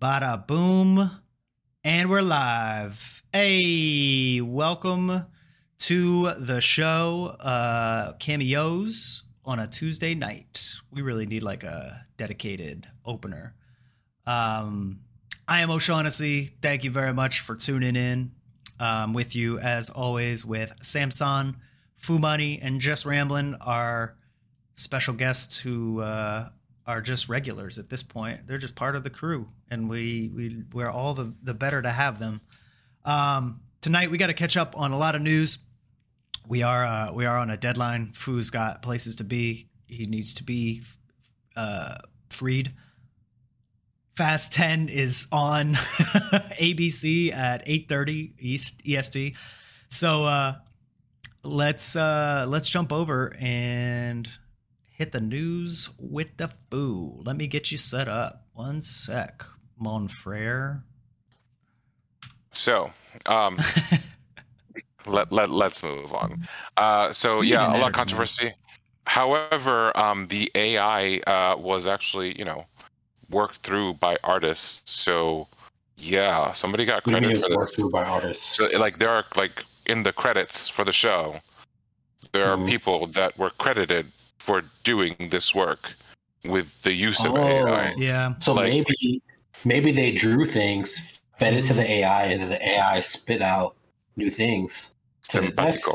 Bada boom. And we're live. Hey, welcome to the show. Uh cameos on a Tuesday night. We really need like a dedicated opener. Um I am O'Shaughnessy. Thank you very much for tuning in. Um, with you as always with Samson, Fumani, and Just Ramblin, our special guests who uh, are just regulars at this point. They're just part of the crew, and we we we're all the the better to have them. Um, tonight we got to catch up on a lot of news. We are uh, we are on a deadline. Foo's got places to be. He needs to be uh, freed. Fast 10 is on ABC at 8:30 East EST. So uh let's uh let's jump over and hit the news with the foo. Let me get you set up. One sec, mon frere. So, um, let let let's move on. Uh, so We yeah, a lot of controversy. However, um, the AI uh, was actually you know worked through by artists. So yeah, somebody got What do you mean credit for worked this. through by artists? So like there are like in the credits for the show, there are Mhm. people that were credited for doing this work with the use of Oh. AI. Yeah. So like- maybe maybe they drew things, fed it to the AI, and then the AI spit out new things. So that's-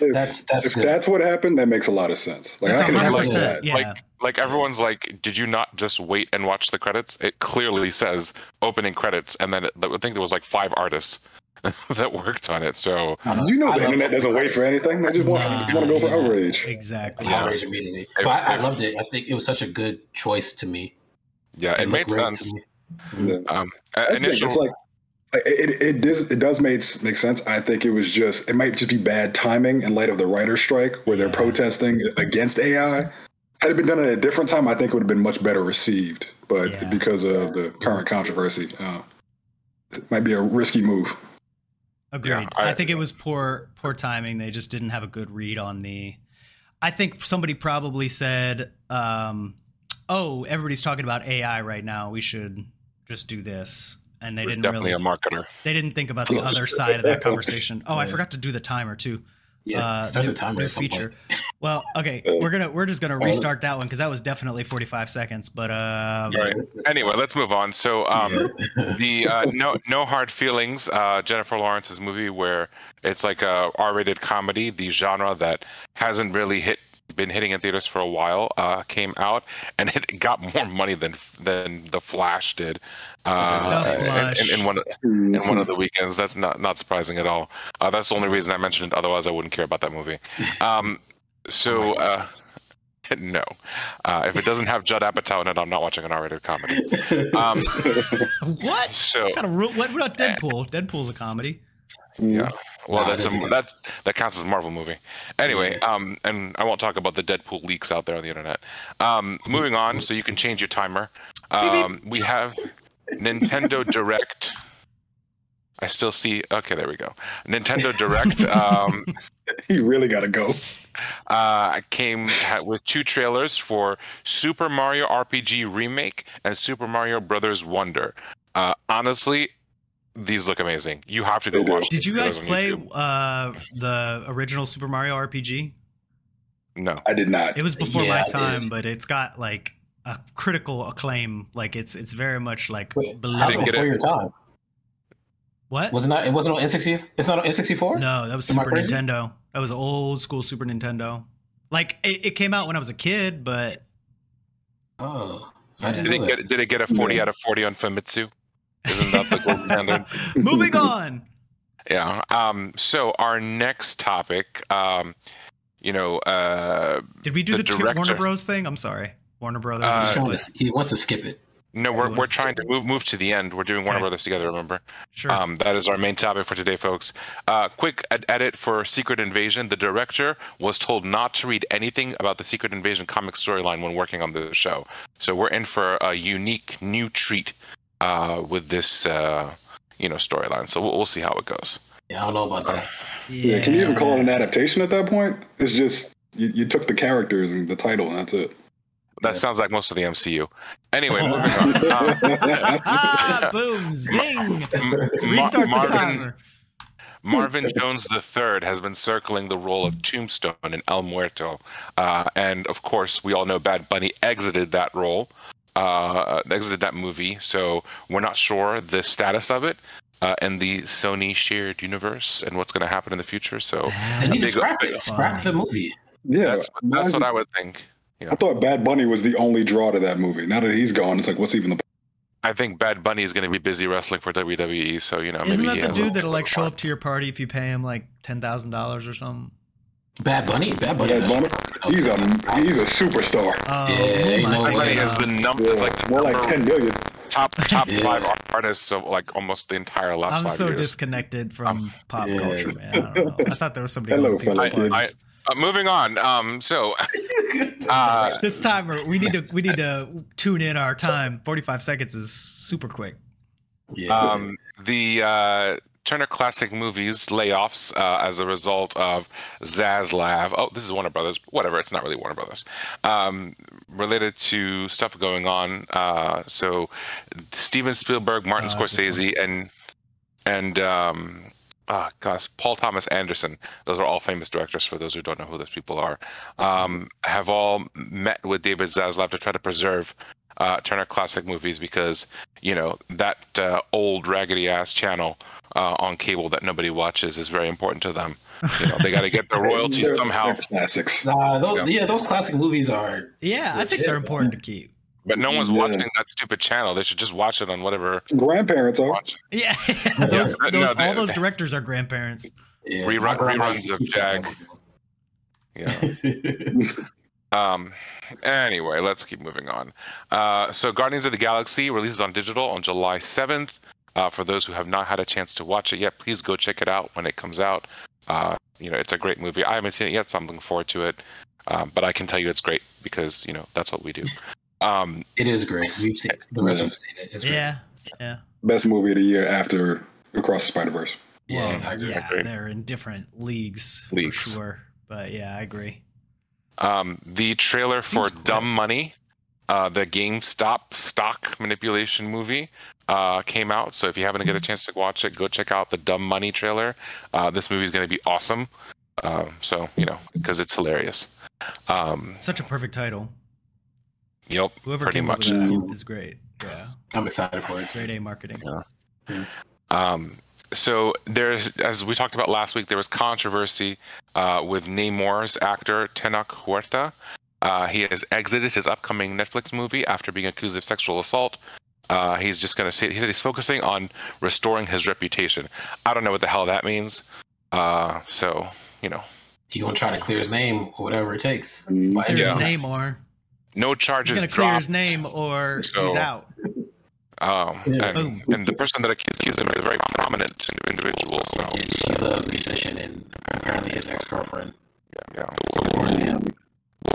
If, That's that's if good. that's what happened, that makes a lot of sense. Like That's I can hundred explain 100%. that. Yeah. Like- like everyone's like, did you not just wait and watch the credits? It clearly says opening credits, and then it, I think there was like five artists that worked on it. So Uh, You know the love internet doesn't wait for anything. They just want, Nah, want to go for outrage. exactly. Yeah. outrage immediately. If- but I, I loved it. I think it was such a good choice to me. yeah, it looked made sense. Yeah. Um, That's the thing, initial, It's like it, it, it does it does make make sense. I think it was just it might just be bad timing in light of the writer's strike where they're Yeah. protesting against AI. Had it been done at a different time, I think it would have been much better received. But Yeah. because of the current controversy, uh, it might be a risky move. Agreed. Yeah, I, I- think it was poor poor timing. They just didn't have a good read on the. I think somebody probably said, um, "Oh, everybody's talking about AI right now. We should just do this." And they didn't definitely really. a marketer. They didn't think about the other side of that conversation. Oh, I forgot to do the timer too. Yes, Uh, start new, the timer new at some point. feature. Well, okay, we're gonna we're just gonna restart that one because that was definitely forty five seconds. But uh, Yeah, Right. Anyway, let's move on. So, um, yeah. the uh, no no hard feelings uh, Jennifer Lawrence's movie where it's like a R-rated comedy, the genre that hasn't really hit been hitting in theaters for a while, uh, came out and it got more money than than The Flash did. Uh, in- In, in one in one of the weekends. That's not not surprising at all. Uh, that's the only reason I mentioned it. Otherwise, I wouldn't care about that movie. Um, so. Uh, no, uh, if it doesn't have Judd Apatow in it, I'm not watching an R-rated comedy. Um, what so kind of? What about Deadpool? Deadpool's a comedy. Yeah. Well, Nah, that's a, that that counts as a Marvel movie. Anyway, um, and I won't talk about the Deadpool leaks out there on the internet. Um, moving on, so you can change your timer. Um, we have Nintendo Direct. I still see. Okay, there we go. Nintendo Direct um, You really got to go. uh, came with two trailers for Super Mario RPG Remake and Super Mario Brothers Wonder. Uh, honestly, these look amazing. You have to go watch. Did you guys play uh, the original Super Mario RPG? No. I did not. It was before Yeah, my time, but it's got like a critical acclaim. Like it's it's very much like Wait, beloved. Before your time? What? Was it not? It wasn't on N64. It's not on N64. No, that was Am Super? Nintendo. That was old school Super Nintendo. Like it, it came out when I was a kid, but Oh, I didn't Did know it that. get did it get a 40 Yeah. out of 40 on Famitsu? Isn't that the gold standard? moving on. Yeah. Um so our next topic um you know uh Did we do The the, director. Warner Bros thing? I'm sorry, Warner Brothers. Uh, and He's trying Netflix. to- he wants to skip it. no we're we're trying to move move to the end. We're doing Warner Brothers together, remember? sure. Um that is our main topic for today folks. Uh quick ed- edit for Secret Invasion. The director was told not to read anything about the Secret Invasion comic storyline when working on the show. So we're in for a unique new treat uh with this uh you know storyline. So we'll, we'll see how it goes. Yeah, I don't know about that. Yeah. Can you even call it an adaptation at that point? It's just you, you took the characters and the title, and that's it. that sounds like most of the MCU. Anyway, moving on. Um, Boom, zing. M- Restart Mar- the timer. Marvin Jones III has been circling the role of Tombstone in El Muerto. Uh, and of course, we all know Bad Bunny exited that role, uh, exited that movie. So we're not sure the status of it uh, in the Sony shared universe and what's going to happen in the future. So They need to big- scrap it. Scrap the movie. Yeah, that's, that's what it- I would think. I thought Bad Bunny was the only draw to that movie. Now that he's gone, it's like, what's even the I think Bad Bunny is going to be busy wrestling for WWE. So, you know, Isn't maybe that the dude that'll like show up to your party if you pay him like ten thousand dollars or something? Bad Bunny. Bad Bunny. Bad Bunny? He's a he's a superstar. Oh, Yeah, ain't my no Bad way. Bunny God. is the number, Yeah, like the more like ten million. top top Yeah. five artists of like almost the entire last I'm five so years. disconnected from Um, pop yeah. culture, man. I don't know. I thought there was somebody Hello, going to people's fellow parties. Uh, moving on. Um, so uh, This timer, we need to we need to tune in our time. Forty five seconds is super quick. yeah. um, the uh, Turner Classic Movies layoffs uh, as a result of Zaslav. Oh, this is Warner Brothers. Whatever, it's not really Warner Brothers. Um, related to stuff going on. Uh, so Steven Spielberg, Martin Uh, Scorsese, and and um, ah, gosh, Paul Thomas Anderson. Those are all famous directors. For those who don't know who those people are, um, have all met with David Zaslav to try to preserve uh, Turner Classic Movies because you know that uh, old raggedy ass channel uh, on cable that nobody watches is very important to them. You know, they got to get their royalties They're- somehow, they're classics. Nah, those, yeah. those classic movies are. Yeah, I think they're important to keep. but no one's Yeah. watching that stupid channel. They should just watch it on whatever. Grandparents are. Watch. Yeah, those, No, those, they- all those directors are grandparents. Yeah, Rerun- reruns of keep Jag. Yeah. Um. Anyway, let's keep moving on. Uh, so, Guardians of the Galaxy releases on digital on July seventh. Uh, for those who have not had a chance to watch it yet, please go check it out when it comes out. Uh, you know, it's a great movie. I haven't seen it yet, so I'm looking forward to it. Um, but I can tell you it's great because you know that's what we do. Um, It is great. We've seen it. The rest of us have seen it. It's great. Yeah, yeah. Best movie of the year after Across the Spider Verse. Yeah, Well, I agree. yeah, agree. they're in different leagues, Leagues. for sure. But yeah, I agree. Um, the trailer for Seems quick. Dumb Money, uh, the GameStop stock manipulation movie, uh, came out. So if you haven't get a Mm-hmm. chance to watch it, go check out the Dumb Money trailer. Uh, this movie is going to be awesome. Um, so you know because it's hilarious. Um, Such a perfect title. yep, Whoever pretty came much. up with that is great. Yeah, I'm excited for it. Great A marketing. Um, so there's, as we talked about last week, there was controversy uh, with Namor's actor Tenoch Huerta. Uh, he has exited his upcoming Netflix movie after being accused of sexual assault. Uh, he's just going to say he said he's focusing on restoring his reputation. I don't know what the hell that means. Uh, so you know, He gonna try to clear his name or whatever it takes. Mm. By Clear any his Yeah. name, or no he's gonna clear dropped. his name, or he's out. Um, Yeah. and, Boom. and the person that accused him is a very prominent individual. So she's a musician and apparently his ex-girlfriend. yeah, Yeah.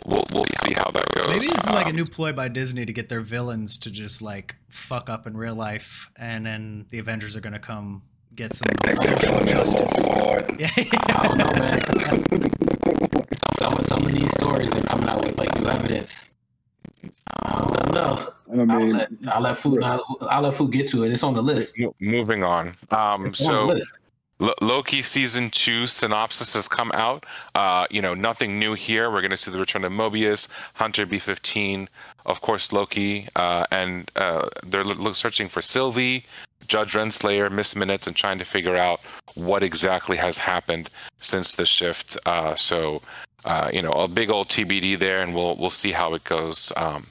we'll, we'll see how that goes. Maybe this is like a Um, new ploy by Disney to get their villains to just like fuck up in real life, and then the Avengers are gonna come get some social justice. Lord. Yeah, I don't know, man. Some some of these stories are coming out with like new evidence. I don't know. I I'll let I'll let food I'll, I'll let food get to it. It's on the list. Moving on. Um, It's on so the list. Loki season two synopsis has come out. Uh, you know, nothing new here. We're going to see the return of Mobius, Hunter B15, of course Loki, uh, and uh, they're lo- searching for Sylvie, Judge Renslayer, Miss Minutes, and trying to figure out what exactly has happened since the shift. Uh, so, uh, you know, a big old TBD there, and we'll we'll see how it goes. Um,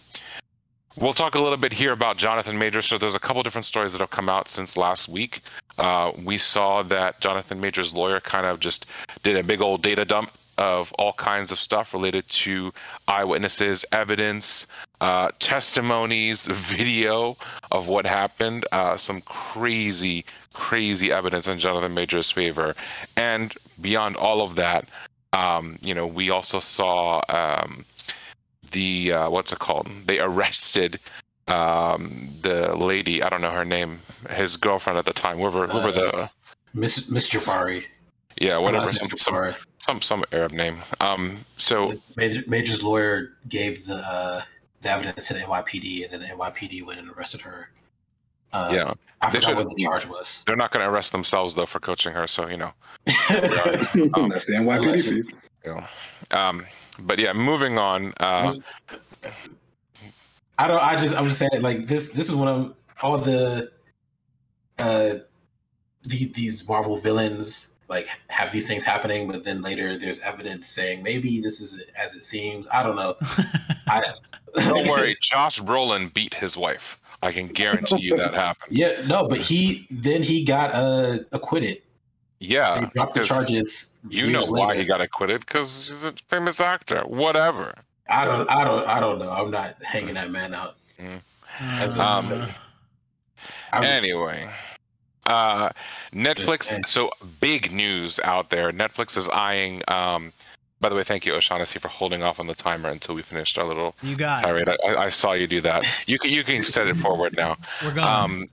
We'll talk a little bit here about Jonathan Majors. So there's a couple different stories that have come out since last week. Uh, we saw that Jonathan Majors' lawyer kind of just did a big old data dump of all kinds of stuff related to eyewitnesses, evidence, uh, testimonies, video of what happened. Uh, some crazy, crazy evidence in Jonathan Majors' favor. And beyond all of that, um, you know, we also saw. Um, the uh, what's it called? They arrested um, the lady. I don't know her name. His girlfriend at the time. Whoever, whoever the Miss Miss Jabbari. yeah, whatever, Last some, some some some Arab name. Um, so Major, Major's lawyer gave the uh, the evidence to the NYPD, and then the NYPD went and arrested her. Uh, yeah, I They forgot should- what the charge was. they're not going to arrest themselves though for coaching her. So you know, Um, That's the NYPD feed. you know. Um, but yeah, moving on. Uh, I don't. I just. I'm just saying, like this. This is one of all the, uh, the, these Marvel villains like have these things happening, but then later there's evidence saying maybe this is as it seems. I don't know. I don't worry, Josh Brolin beat his wife. I can guarantee you that happened. Yeah, no, but he then he got uh acquitted. Yeah, They dropped the charges. You know why later. he got acquitted? Because he's a famous actor. Whatever. I don't. I don't. I don't know. I'm not hanging that man out. Uh, Um, I'm Anyway, uh, Netflix. So big news out there. Netflix is eyeing. Um, by the way, thank you, O'Shaughnessy, for holding off on the timer until we finished our little you got it. tirade. I, I saw you do that. You can you can set it forward now. We're going. Um,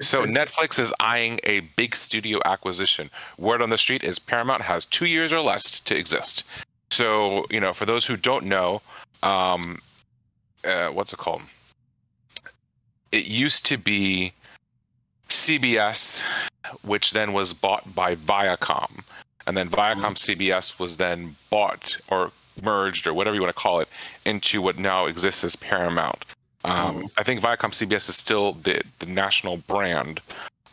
so Netflix is eyeing a big studio acquisition. Word on the street is Paramount has two years or less to exist. So you know, for those who don't know, um, uh, what's it called? It used to be CBS, which then was bought by Viacom, and then Viacom CBS was then bought or merged or whatever you want to call it into what now exists as Paramount. Um, I think Viacom CBS is still the, the national brand,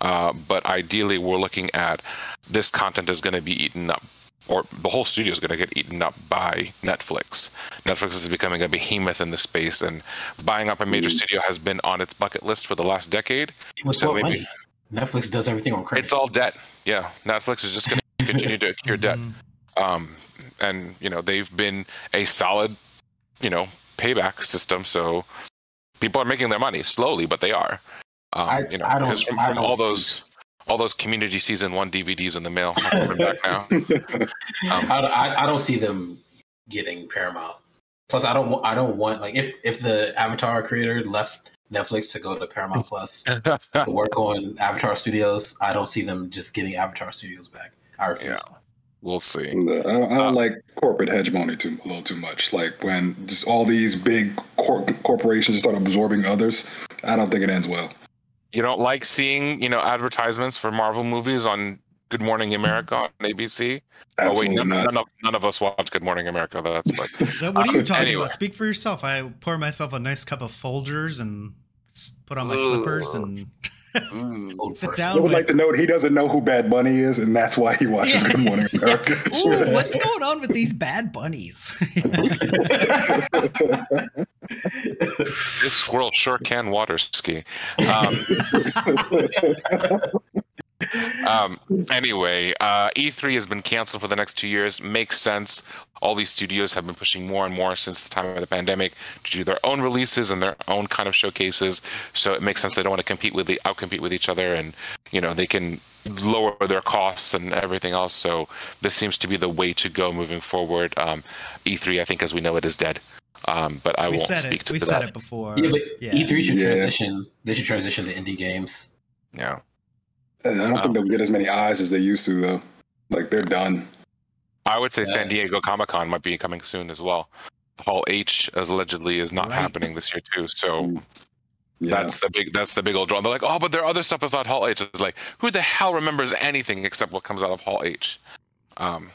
uh, but ideally we're looking at this content is going to be eaten up, or the whole studio is going to get eaten up by Netflix. Netflix is becoming a behemoth in the space, and buying up a major Mm. studio has been on its bucket list for the last decade. with so maybe- money? Netflix does everything on credit. It's all debt. Yeah, Netflix is just going to continue to accrue debt. Mhm. Um, and you know they've been a solid, you know, payback system. So people are making their money slowly, but they are. Um, I- you know, I don't- 'cause from, I don't all those all those community season one DVDs in the mail coming back now. Um, I, I, I don't see them getting Paramount. Plus, I don't. I don't want like if if the Avatar creator left Netflix to go to Paramount Plus to work on Avatar Studios, I don't see them just getting Avatar Studios back. I refuse. we'll see. I don't, I don't Uh, like corporate hegemony too a little too much. Like when just all these big cor- corporations start absorbing others. I don't think it ends well. You don't like seeing you know advertisements for Marvel movies on Good Morning America on ABC? Oh wait, none, not. none of none of us watch Good Morning America. That's but What are you talking anyway. about? Speak for yourself. I pour myself a nice cup of Folgers and put on my slippers and Old sit person. I down would like to note he doesn't know who Bad Bunny is, and that's why he watches Yeah. Good Morning America. Ooh, what's going on with these bad bunnies? this squirrel sure can water ski. Um, um, anyway, uh, E3 has been canceled for the next two years. Makes sense. All these studios have been pushing more and more since the time of the pandemic to do their own releases and their own kind of showcases. So it makes sense they don't want to compete with the outcompete with each other, and you know they can lower their costs and everything else. So this seems to be the way to go moving forward. Um, E3, I think, as we know it, is dead. Um, but I we won't speak it. to We that. said it before. Yeah, but Yeah. E3 should Yeah. transition. They should transition to indie games. Yeah. I don't think they'll get as many eyes as they used to, though. Like they're done. I would say Yeah. San Diego Comic Con might be coming soon as well. Hall H, as allegedly, is not Right. happening this year too. So Mm. Yeah. that's the big that's the big old draw. They're like, oh, but there are other stuff that's not Hall H. It's like, who the hell remembers anything except what comes out of Hall H? Um,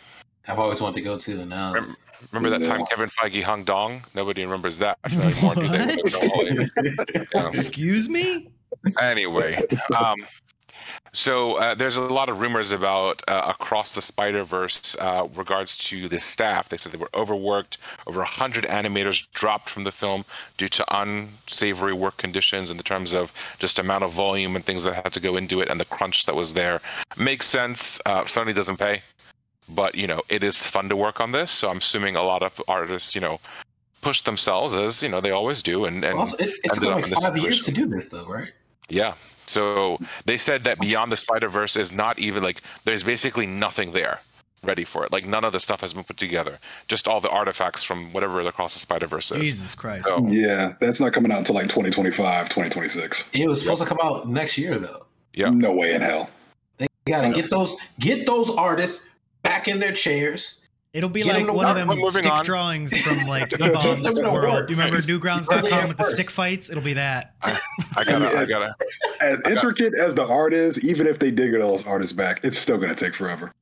I've always wanted to go to, and now Rem- remember that time Kevin Feige hung dong? Nobody remembers that anymore. do they? When they go to Hall H. Yeah. Excuse me. anyway um so uh, there's a lot of rumors about uh, across the spider verse uh, regards to the staff they said they were overworked over 100 animators dropped from the film due to unsavory work conditions in the terms of just amount of volume and things that had to go into it and the crunch that was there makes sense uh, sony doesn't pay but you know it is fun to work on this so i'm assuming a lot of artists you know push themselves as you know they always do and, and also it, it took ended them up like five years to do this, though, right? Yeah. So they said that Beyond the Spider Verse is not even like there's basically nothing there ready for it. Like none of the stuff has been put together. Just all the artifacts from whatever Across the Spider Verse is. Jesus Christ. So Yeah, that's not coming out until like 2025, 2026. It was supposed to come out next year, though. Yeah. No way in hell. They gotta get those get those artists back in their chairs It'll be Get like one of them stick on. drawings from like Get him eBaum's World. Do You remember You heard Newgrounds.com with the stick fights? It'll be that. I gotta, I gotta. As intricate as the art is, even if they dig it all those artists back, it's still going to take forever.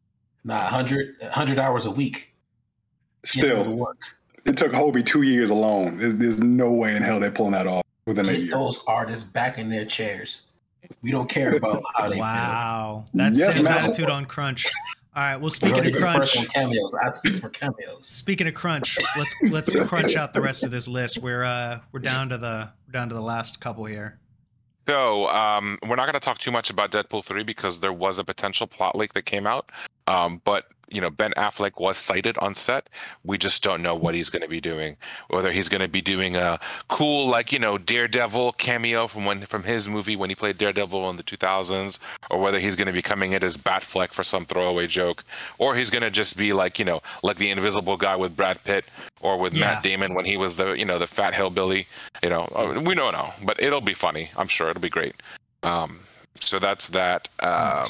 Nah, 100, 100 hours a week. Get to Still, work. it took Hobie two years alone. There's, there's no way in hell they're pulling that off within a Get year. those artists back in their chairs. We don't care about how they Wow. That's Yes, Sam's attitude on Crunch. All right. Well, speaking of gonna get the first Crunch, cameos. I speak for cameos. speaking of Crunch, let's let's crunch out the rest of this list. We're uh we're down to the we're down to the last couple here. So um, we're not going to talk too much about Deadpool three because there was a potential plot leak that came out. Um, but you know, Ben Affleck was sighted on set. We just don't know what he's going to be doing. Whether he's going to be doing a cool, like you know, Daredevil cameo from when from his movie when he played Daredevil in the 2000s, or whether he's going to be coming in as Batfleck for some throwaway joke, or he's going to just be like you know, like the Invisible Guy with Brad Pitt, or with Yeah. Matt Damon when he was the you know the fat hillbilly. You know, uh, we don't know, but it'll be funny. I'm sure it'll be great. Um, so that's that. Um,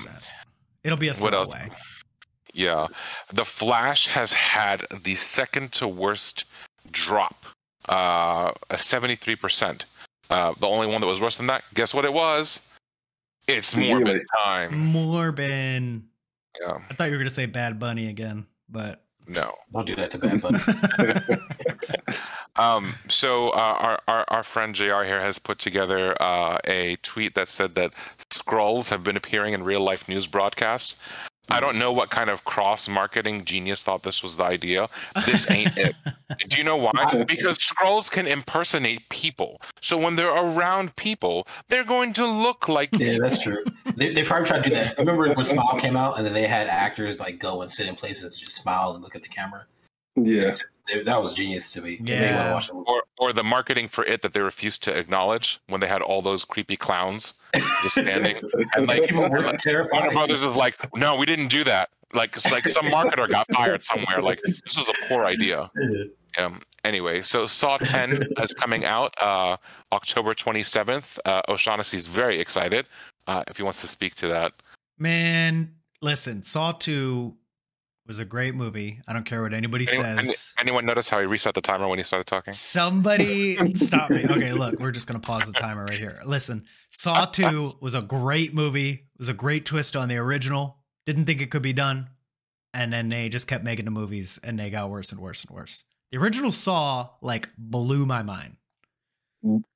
It'll be a throwaway. what else? Throwaway. yeah, the Flash has had the second to worst drop, uh, a 73%. Uh, the only one that was worse than that, guess what it was? It's Morbid Really? time. Morbin. Yeah, I thought you were gonna say Bad Bunny again, but no. Don't do that to Bad Bunny. Um, so uh, our, our our friend Jr. here has put together uh, a tweet that said that Skrulls have been appearing in real life news broadcasts. I don't know what kind of cross marketing genius thought this was the idea. This ain't it. Do you know why? Because Skrulls can impersonate people. So when they're around people, they're going to look like yeah, that's true. They, they probably tried to do that. I remember when Smile came out and then they had actors like go and sit in places to just smile and look at the camera? Yeah. They- that was genius to me. It made me Yeah. wanna watch the or or the marketing for it that they refused to acknowledge when they had all those creepy clowns just standing. And like People were Warner terrified. Brothers is like, no, we didn't do that. Like, it's like some marketer got fired somewhere. Like, this was a poor idea. Um, anyway, so Saw 10 is coming out uh, October 27th. Uh, O'Shaughnessy's very excited. Uh, if he wants to speak to that, man, listen, Saw Two was a great movie. I don't care what anybody anyone, says. any- anyone notice how he reset the timer when he started talking? Somebody stop me. Okay, look, we're just gonna pause the timer right here. Listen, Saw 2 was a great movie. It was a great twist on the original. Didn't think it could be done. And then they just kept making the movies and they got worse and worse and worse. The original Saw like blew my mind.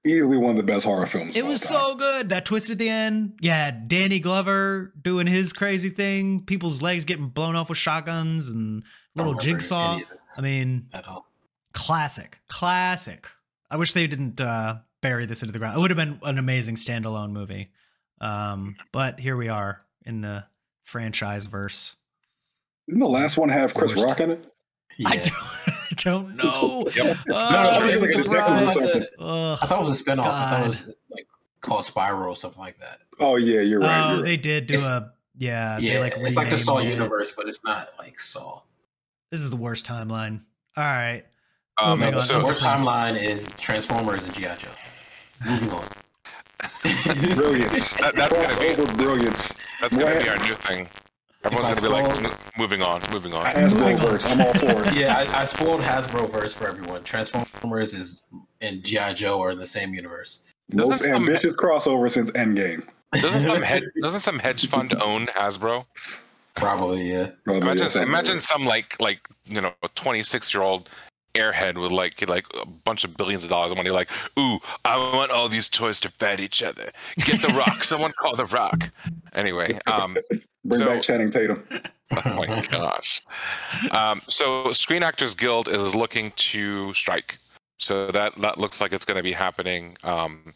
Easily one of the best horror films. It was so good. That twist at the end. Yeah, Danny Glover doing his crazy thing, people's legs getting blown off with shotguns and little I don't remember jigsaw. any of it I mean, at all. classic, classic. I wish they didn't uh, bury this into the ground. It would have been an amazing standalone movie. Um, but here we are in the franchise verse. Didn't the last one have Chris Rock in it? I don't, don't know. Yep. Oh, No, I'm it was- it was surprised. something. Ugh. I thought it was a spinoff. I thought it was like called Spiral or something like that. Oh yeah, you're right. Oh, you're right. they did do It's- a yeah. they yeah, like it's like the renamed Saw it. universe, but it's not like Saw. This is the worst timeline. All right. Um, Moving No, on. the worst timeline is Transformers and GI Joe. Moving on. brilliance. That- that's gonna be- brilliance. that's going to be our new thing. Everyone's going to be like, moving on, moving on. Hasbro verse. I'm all for it. yeah, I, I spoiled Hasbro verse for everyone. Transformers is and GI Joe are in the same universe. Doesn't Most some- ambitious crossover since Endgame. Doesn't some hedge, doesn't some hedge fund own Hasbro? Probably, yeah. Probably, Imagine, yes, I imagine some like like you know a 26 year old airhead with like like a bunch of billions of dollars of money. Like, ooh, I want all these toys to fight each other. Get the Rock. Someone call the Rock. Anyway, um, Bring so- back Channing Tatum. oh my gosh. Um, so Screen Actors Guild is looking to strike. So that that looks like it's going to be happening um,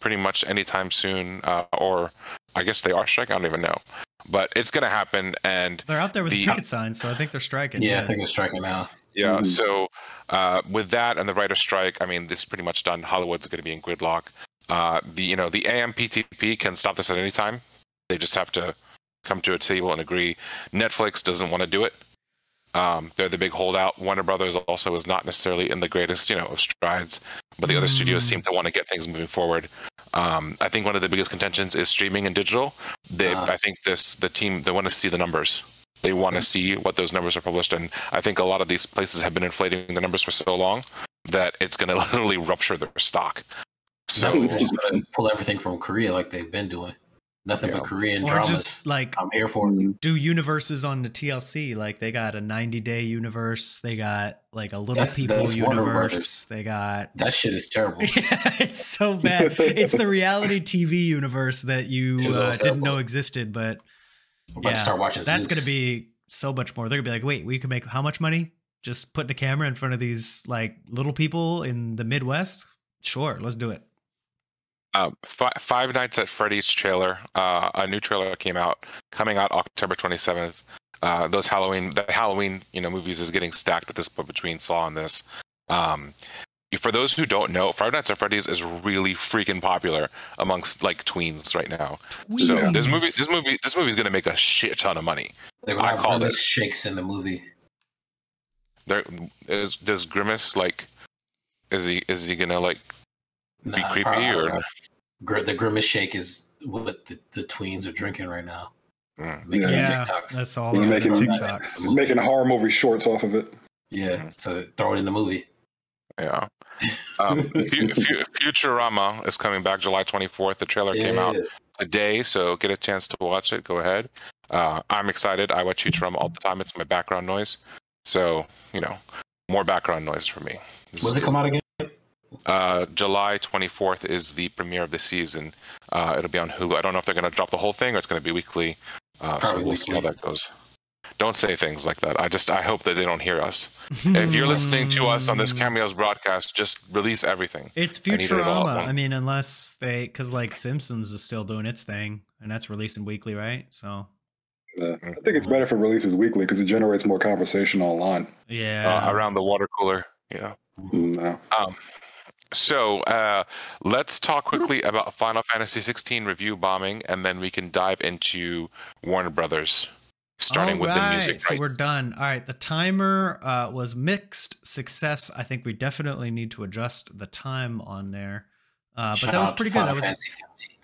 pretty much anytime soon, uh, or I guess they are striking. I don't even know, but it's going to happen. And They're out there with The- the picket signs, so I think they're striking. Yeah, I think they're striking now. yeah, Mhm. so uh, with that and the writer strike, I mean, this is pretty much done. Hollywood's going to be in gridlock. Uh, the you know the AMPTP can stop this at any time. They just have to come to a table and agree. Netflix doesn't want to do it. Um, they're the big holdout. Warner Brothers also is not necessarily in the greatest, you know, of strides, but the other studios Mm. seem to want to get things moving forward. Um, I think one of the biggest contentions is streaming and digital. They, Uh. I think this the team they want to see the numbers. they want to see what those numbers are published, and I think a lot of these places have been inflating the numbers for so long that it's going to literally rupture their stock. So Nothing just gonna pull everything from Korea like they've been doing. Nothing Yeah. but Korean or dramas. just like I'm here for it. Mm. do universes on the TLC. Like they got a 90 day universe. They got like a little That's- people that's universe. They got. That shit is terrible. Yeah, it's so bad. It's the reality TV universe that you uh, didn't know existed, but I'm about Yeah, to start watching. that's going to be so much more. They're going to be like, wait, we can make how much money? Just putting a camera in front of these like little people in the Midwest? Sure, let's do it. Um, Fi Five Nights at Freddy's trailer. Uh, a new trailer came out, coming out October 27th. Uh, those Halloween, the Halloween, you know, movies is getting stacked at this point between Saw and this. Um, for those who don't know, Five Nights at Freddy's is really freaking popular amongst like tweens right now. So this movie, this movie, this movie is gonna make a shit ton of money. They're I have called grimace it. shakes in the movie. There is does Grimace like, is he is he gonna like be Nah, creepy probably or? not. Gr- the grimace shake is what the, the tweens are drinking right now. Mm. Making yeah, TikToks. that's all They're over the making- TikToks. Making horror movie shorts off of it. Yeah, so throw it in the movie. Yeah. Um, Fu- Fu- Futurama is coming back July 24th. The trailer came out Yeah. today, so get a chance to watch it. Go ahead. Uh, I'm excited. I watch Futurama all the time. It's my background noise. So, you know, more background noise for me. When's it come out again? Uh, July 24th is the premiere of the season. Uh, it'll be on Hulu. I don't know if they're going to drop the whole thing or it's going to be weekly. Uh, so we'll see how that goes. Don't say things like that. I just I hope that they don't hear us. If you're listening to us on this cameos broadcast, just release everything. It's I need it Futurama. once. I mean, unless they, because like Simpsons is still doing its thing, and that's releasing weekly, right? So Yeah. I think it's better for releases weekly because it generates more conversation online. yeah, uh, around the water cooler. Yeah. No. Um, so uh, let's talk quickly about Final Fantasy 16 review bombing, and then we can dive into Warner Brothers, starting with the Alright, music. So rights. we're done. All right, the timer uh, was mixed success. I think we definitely need to adjust the time on there. Uh, but Shout that was pretty good. That was that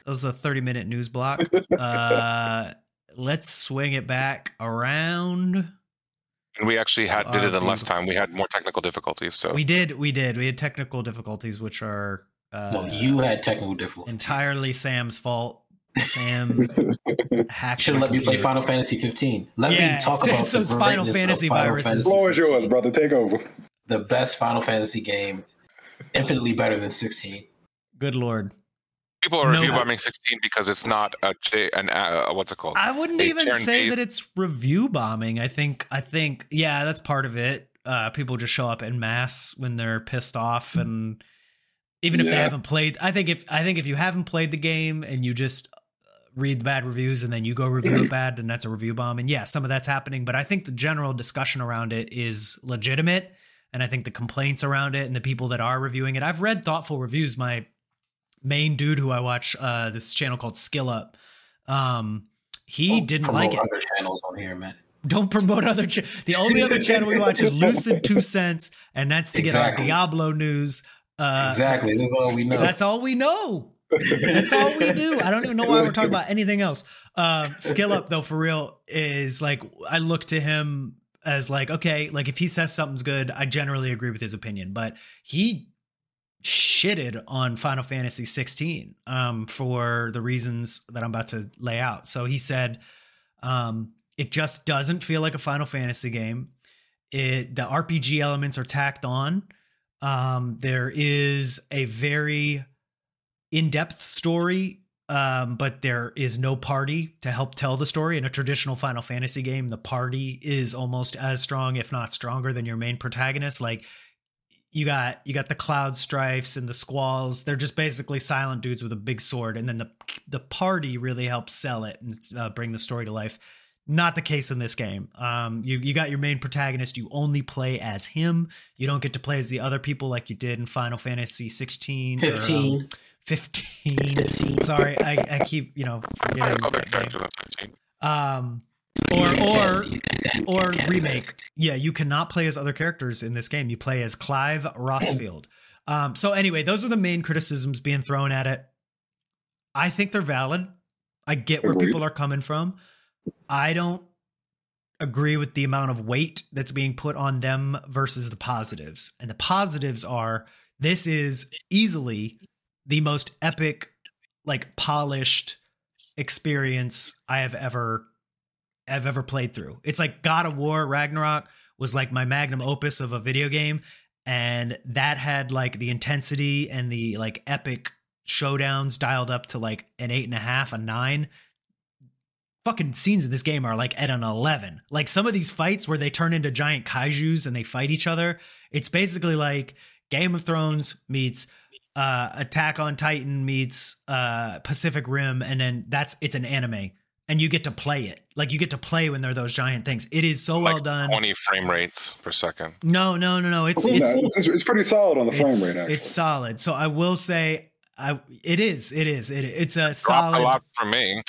was a thirty minute news block. Uh, let's swing it back around. And we actually had did it in less time. We had more technical difficulties. So We did, we did. We had technical difficulties, which are uh, no, you had technical difficulties. entirely Sam's fault. Sam hacked. Should have let me play. Final Fantasy 15. Let Yeah, me talk it's- about it's the those Final Fantasy Final viruses. Fantasy Floor is yours, brother. Take over. The best Final Fantasy game, infinitely better than 16. Good lord. People are No. review bombing 16 because it's not a an uh, what's it called? I wouldn't a even say turn-based- that it's review bombing. I think I think yeah, that's part of it. Uh, people just show up in mass when they're pissed off, and even if they haven't played, I think if I think if you haven't played the game and you just uh, read the bad reviews and then you go review it bad, then that's a review bomb. And yeah, some of that's happening, but I think the general discussion around it is legitimate, and I think the complaints around it and the people that are reviewing it, I've read thoughtful reviews. My main dude who I watch uh, this channel called Skill Up. Um, he Don't didn't like it. Other channels on here, man. Don't promote other. Cha- the only other channel we watch is Lucid Two Cents, and that's to get our Diablo news. Uh, exactly. This is all we know. That's all we know. That's all we do. I don't even know why we're talking about anything else. Um, Skill Up though, for real, is like I look to him as like okay, like if he says something's good, I generally agree with his opinion, but he shitted on Final Fantasy 16 um, for the reasons that I'm about to lay out. So he said um, it just doesn't feel like a Final Fantasy game. It the RPG elements are tacked on. Um, there is a very in-depth story, um, but there is no party to help tell the story. In a traditional Final Fantasy game, the party is almost as strong, if not stronger, than your main protagonist. Like you got you got the cloud strifes and the squalls. They're just basically silent dudes with a big sword, and then the the party really helps sell it and uh, bring the story to life. Not the case in this game. Um, you you got your main protagonist. You only play as him. You don't get to play as the other people like you did in Final Fantasy 16 or, um, 15. 15. 15. Sorry, I, I keep you know forgetting. saw that that game. character on 15. Um, or or can't- you can't- or remake. Yeah, you cannot play as other characters in this game. You play as Clive Rosfield. Um, so anyway, those are the main criticisms being thrown at it. I think they're valid. I get where people are coming from. I don't agree with the amount of weight that's being put on them versus the positives. And the positives are this is easily the most epic, like polished experience I have ever have ever played through. It's like God of War Ragnarok was like my magnum opus of a video game. And that had like the intensity and the like epic showdowns dialed up to like an eight and a half, a nine fucking scenes in this game are like at an 11. Like some of these fights where they turn into giant kaijus and they fight each other, it's basically like Game of Thrones meets uh, Attack on Titan meets uh, Pacific Rim, and then that's it's an anime, and you get to play it. Like you get to play when they're those giant things. It is so like well done. 20 frame rates per second. No, no, no, no. It's It's, it's it's, it's pretty solid on the frame it's, rate. Actually. it's solid. So I will say, I it is, it is, it it's a Dropped solid. a lot for me.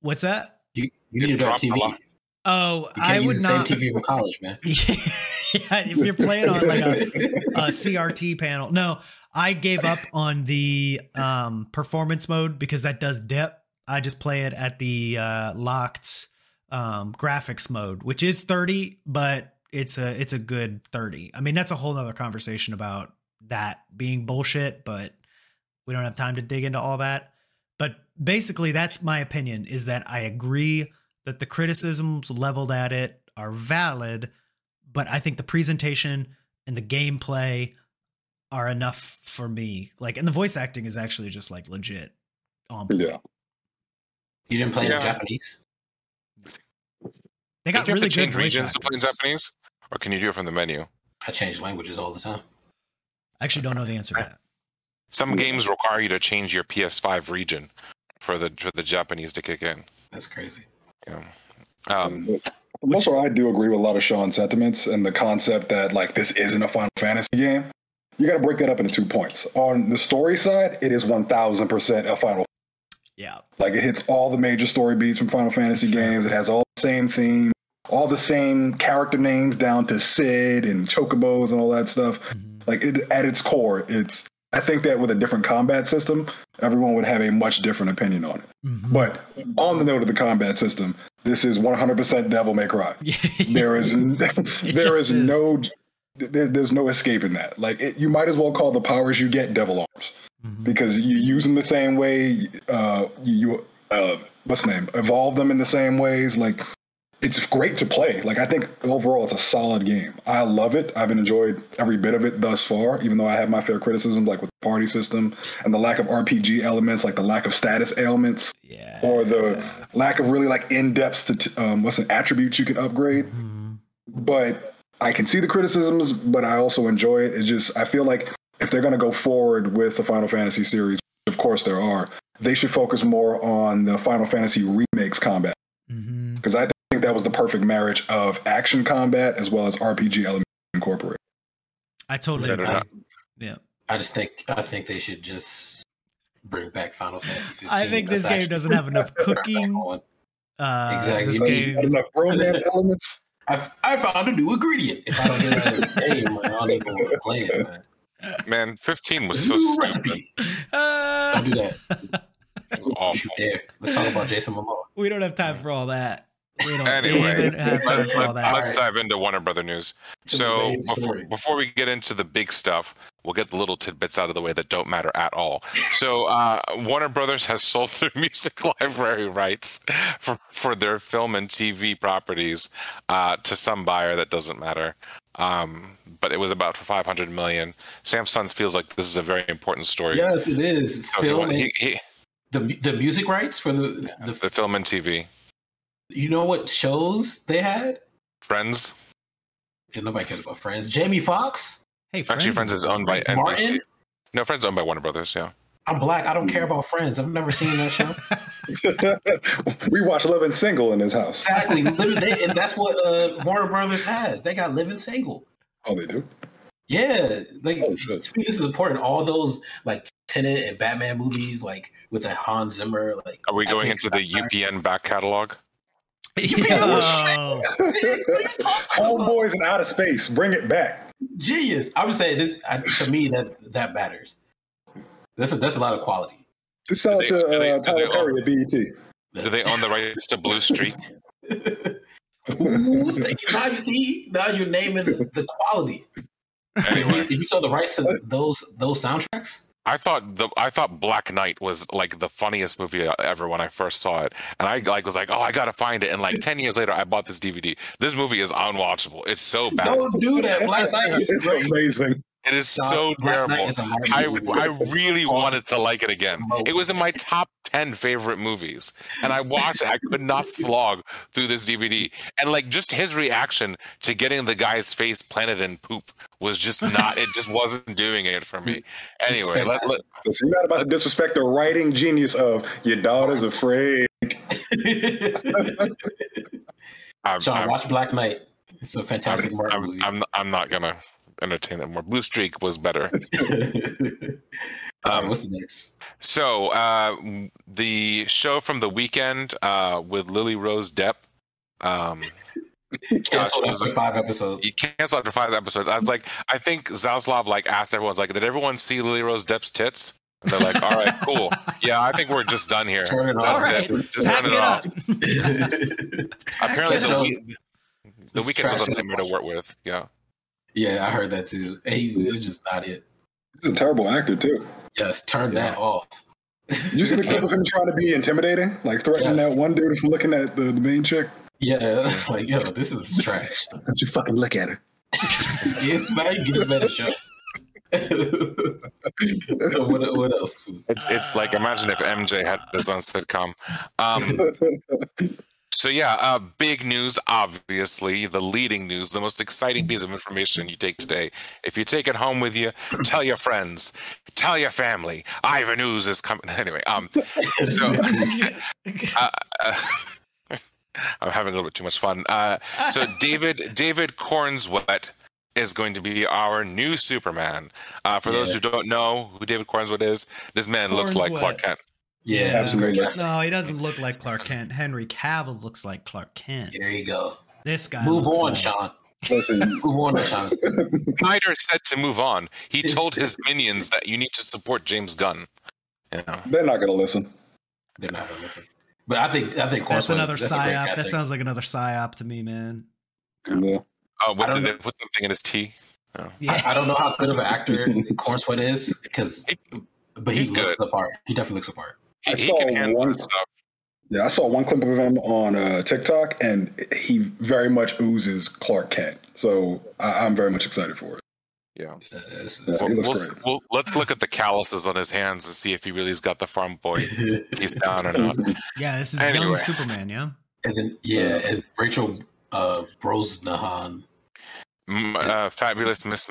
What's that? You, you need a better a TV. lot. Oh, You I can't would use the not. same TV from college, man. yeah, if you're playing on like a, a CRT panel. No, I gave up on the um, performance mode because that does dip. I just play it at the uh, locked um, graphics mode, which is 30, but it's a it's a good 30. I mean, that's a whole nother conversation about that being bullshit, but we don't have time to dig into all that. But basically, that's my opinion is that I agree that the criticisms leveled at it are valid, but I think the presentation and the gameplay are enough for me. Like, and the voice acting is actually just like legit on point. yeah. You didn't play Yeah. in Japanese? They got Did you have really to good change voice regions to play in. Japanese? Or can you do it from the menu? I change languages all the time. I actually don't know the answer to that. Some games require you to change your PS5 region for the for the Japanese to kick in. That's crazy. Yeah. Um, For the most part, I do agree with a lot of Sean's sentiments and the concept that like this isn't a Final Fantasy game. You got to break that up into two points. On the story side, it is one thousand percent a Final. Yeah. Like it hits all the major story beats from Final Fantasy That's fair. games. It has all the same theme, all the same character names down to Sid and Chocobos and all that stuff. Mhm. Like it, at its core, it's. I think that with a different combat system, everyone would have a much different opinion on it. Mhm. But on the note of the combat system, this is 100% Devil May Cry. There is there is is. no there, there's no escaping that. Like it, you might as well call the powers you get devil arms Mhm. because you use them the same way. Uh, you uh, what's the name? Evolve them in the same ways. Like it's great to play. Like I think overall it's a solid game. I love it. I've enjoyed every bit of it thus far. Even though I have my fair criticisms, like with the party system and the lack of RPG elements, like the lack of status ailments yeah. or the lack of really like in-depth stati- um, what's an attribute you can upgrade Mhm. but i can see the criticisms but i also enjoy it it's just i feel like if they're going to go forward with the final fantasy series which of course there are they should focus more on the final fantasy remakes combat Mhm. because i think that was the perfect marriage of action combat as well as rpg elements incorporated I totally Yeah, agree. not- Yeah. I just think I think they should just bring back Final Fantasy 15. I think this game doesn't have enough cooking. Uh, Exactly. This Like, game. Enough romance elements I, I found a new ingredient. If I don't get that in the game, I don't even want to play it, man. Man, 15 was so new stupid. Uh, Don't do that. Awful. Let's talk about Jason Momoa. we don't have time for all that. Anyway, even have time Let, for all that. us dive into Warner Brother news. To So before, before we get into the big stuff, we'll get the little tidbits out of the way that don't matter at all. So uh, Warner Brothers has sold their music library rights for, for their film and TV properties uh, to some buyer that doesn't matter. Um, but it was about for 500 million. Samson feels like this is a very important story. Yes, it is. So he Film wa- and he- he- the the music rights for the the. the film and TV. You know what shows they had? Friends. And nobody cares about Friends. Jamie Foxx. Hey, friends, Actually, Friends is owned by NBC. Martin. No, Friends is owned by Warner Brothers. Yeah. I'm black. I don't care about Friends. I've never seen that show. we watch living single in his house exactly. They, and that's what uh, Warner Brothers has. They got Living Single. oh they do Yeah, like oh to me, this is important. All those like Tenet and Batman movies, like with a Hans Zimmer, like. Are we going into the soundtrack. UPN back catalog? Yo. Homeboys out of space, bring it back. Genius. I'm just saying this. I, to me, that that matters. That's a, that's a lot of quality. Just sell it to do they- uh, Tyler they Perry at BET. Do they own the rights to Blue Streak? Ooh, now you see, now you're naming the quality. Anyway, If you saw the rights to those those soundtracks, I thought the I thought Black Knight was like the funniest movie ever when I first saw it, and I like was like, oh, I gotta find it. And like ten years later, I bought this DVD. This movie is unwatchable. It's so bad. don't do that. Black Knight is it's great. amazing. It is Dog, so terrible. is I. I really wanted to like it again. It was in my top ten favorite movies, and I watched it. I could not slog through this DVD, and like just his reaction to getting the guy's face planted in poop was just not. it just wasn't doing it for me. Anyway, let, let, So you're not about to disrespect the writing genius of your daughter's afraid. I'm, Sean, I'm, watch Black Knight. It's a fantastic Marvel I'm, movie. I'm, I'm not gonna entertain it more. Blue Streak was better. Um, what's the next? So uh, the show from the Weeknd uh, with Lily Rose Depp. Um, Canceled after like- five episodes. You canceled after five episodes. I was like, I think Zaslav like asked everyone, like, did everyone see Lily Rose Depp's tits? And they're like, all right, cool. Yeah, I think we're just done here. Turn it off. All right, it. Just pack turn it it off. Apparently, the, show- we- the Weeknd was a as nightmare to work with. Yeah. Yeah, I heard that too. Hey, it's just not it. He's a terrible actor too. Yes, turn that off. You see the clip of him trying to be intimidating, like threatening Yes. that one dude from looking at the, the main chick? Yeah, like yo, this is trash. Don't you fucking look at her? It's bad. It's better show. what, what else? It's it's like imagine if MJ had this on sitcom. Um, so yeah, uh, big news. Obviously, the leading news, the most exciting piece of information you take today. If you take it home with you, tell your friends, tell your family. Ivan News is coming. Anyway, um, so uh, uh, I'm having a little bit too much fun. Uh, so David David Corenswet is going to be our new Superman. Uh, for those who don't know who David Corenswet is, this man looks like Clark Kent. Yeah, Absolutely. great casting. no, he doesn't look like Clark Kent. Henry Cavill looks like Clark Kent. There you go. This guy. Move looks on, like- Sean. Listen, Move on, Sean. Snyder said to move on. He told his minions that you need to support James Gunn. You know, they're not gonna listen. They're not gonna listen. But I think I think That's another is- that's psyop. That sounds like another psyop to me, man. Yeah. oh, uh, what I don't did know. they put something in his tea? Yeah. I, I don't know how good of an actor Corenswet is because, but he He's looks good. the part. He definitely looks the part. He, I he saw can handle one- stuff. Yeah, I saw one clip of him on uh, TikTok, and he very much oozes Clark Kent. So I, I'm very much excited for it. Yeah. Uh, it's- Yeah, We'll, he we'll, we'll- let's look at the calluses on his hands and see if he really's got the farm boy piece down or not. Yeah, this is young Superman, yeah? and then yeah, and Rachel uh, Brosnahan. Uh, fabulous Miss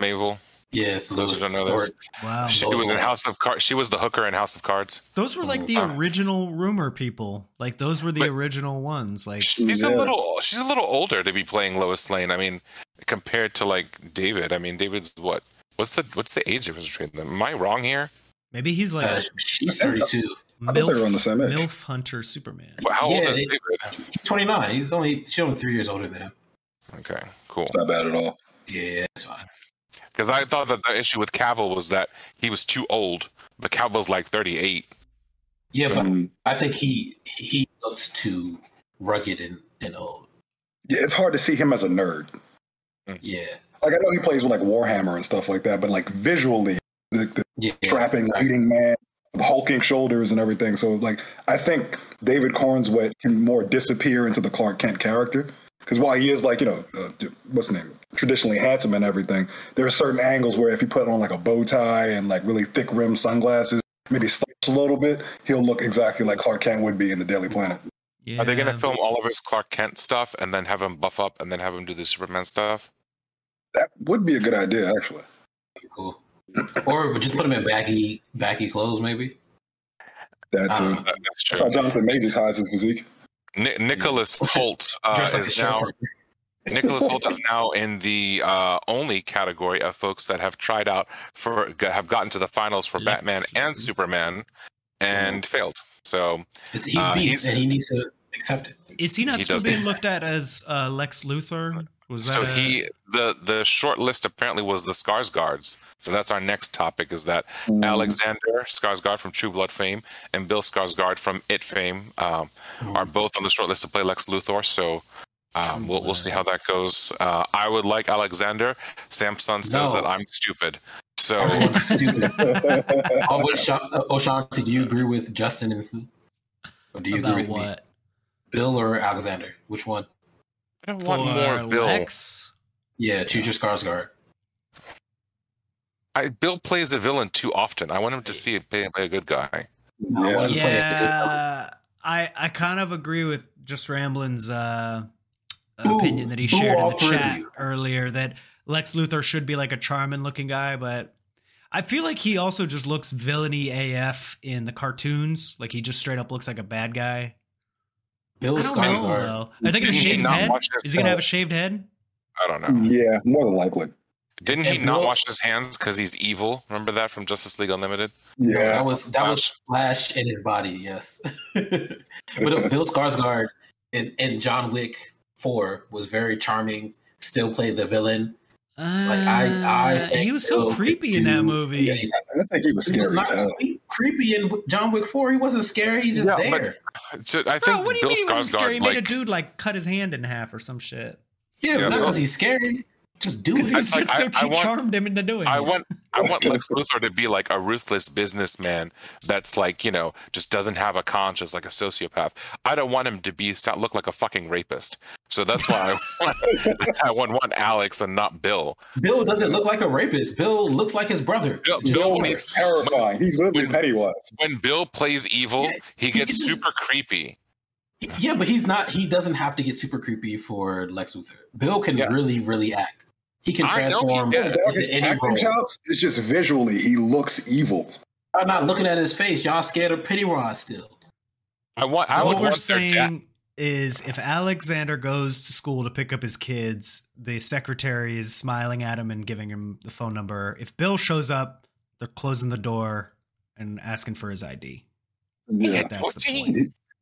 Mavel. Yes, Those who don't know this. Wow. She those was in House of Cards. She was the hooker in House of Cards. Those were like the Uh, original rumor people. Like those were the But- original ones. Like She's a little. She's a little older to be playing Lois Lane. I mean, compared to like David. I mean, David's what? What's the what's the age difference between them? Am I wrong here? maybe he's like Uh, she's 32. I thought they were on the same age. MILF Hunter Superman. Well, How old is David? 29. He's only she's only three years older than him. Okay, cool. It's not bad at all. Yeah, it's fine. Because I thought that the issue with Cavill was that he was too old, but Cavill's like 38. Yeah, So- but I think he he looks too rugged and, and old. yeah, it's hard to see him as a nerd. Hmm. Yeah, Like I know he plays with like Warhammer and stuff like that, but like visually, the, the yeah. strapping leading man, the hulking shoulders and everything. So like I think David Corenswet can more disappear into the Clark Kent character. Because while he is like you know uh, what's his name traditionally handsome and everything, there are certain angles where if you put on like a bow tie and like really thick rimmed sunglasses, maybe slouch a little bit, he'll look exactly like Clark Kent would be in the Daily Planet. Yeah. Are they going to film all of his Clark Kent stuff and then have him buff up and then have him do the Superman stuff? That would be a good idea, actually. cool. Or just put him in baggy baggy clothes, maybe. That I too. don't know. That- That's I true. saw Jonathan Majors hides his physique. Ni- Nicholas Holt uh, Dress like a is now. Nicholas Hoult is now in the uh, only category of folks that have tried out for have gotten to the finals for Lex Batman and Superman and failed. So He's Uh, beast, he's- and he needs to accept it. Is he not He still being that. looked at as uh, Lex Luthor? Was that so a- he the the short list apparently was the Skarsgårds. So that's our next topic is that Mm. Alexander Skarsgård from True Blood fame and Bill Skarsgård from It fame um, are both on the short list to play Lex Luthor. So Um, we'll we'll see how that goes. Uh, I would like Alexander. Samson says No. that I'm stupid. So Everyone's stupid. oh, what, Sha- uh, O'Shaughnessy, do you agree with Justin and Foo? Or do you About agree with me? Bill or Alexander? Which one? I don't want more Bill. Lex? Yeah, choose your Skarsgård. I, Bill plays a villain too often. I want him to see it play, play a good guy. I Yeah. wanted to play a good. Yeah, I I kind of agree with just Ramblin's uh, Ooh, opinion that he ooh, shared in the chat earlier that Lex Luthor should be like a charming looking guy, but I feel like he also just looks villainy AF in the cartoons. Like he just straight up looks like a bad guy. Bill I know Skarsgård. though. Are they gonna shave his head? Is he gonna have a shaved head? I don't know. Yeah, more than likely. Didn't he And not Bill- wash his hands because he's evil? Remember that from Justice League Unlimited? No, Yeah. that was that was Flash in his body. Yes, but uh, Bill Skarsgård in, in John Wick Four was very charming. Still played the villain. Like I, I Uh, he was so Bill creepy in that movie. anything. I think he was He was scary as not hell. cre- creepy in John Wick Four. He wasn't scary. He's just Yeah, but- there. So I Bro, think what do you Bill mean he wasn't scary? He Skarsgård made a dude like cut his hand in half or some shit. Yeah, Yeah, not Bill- because he's scary. Just do Because it. he's like- just so I- I want- charmed him into doing I it. want I want Lex Luthor to be like a ruthless businessman that's like you know just doesn't have a conscience like a sociopath. I don't want him to be look like a fucking rapist. So that's why I want, I want, want Alex and not Bill. Bill doesn't look like a rapist. Bill looks like his brother. Bill, Just Bill short. needs, Terrifying. He's literally When- Pennywise. when Bill plays evil, Yeah, he he gets can just- super creepy. Yeah, but he's not. He doesn't have to get super creepy for Lex Luthor. Bill can Yeah. really, really act. He can I he transform can. into His any acting role. chops is just visually, he looks evil. I'm not looking at his face. Y'all scared of Pennywise still. I want. I what we're want their saying is if Alexander goes to school to pick up his kids, the secretary is smiling at him and giving him the phone number. If Bill shows up, they're closing the door and asking for his ID. Yeah. That's the point.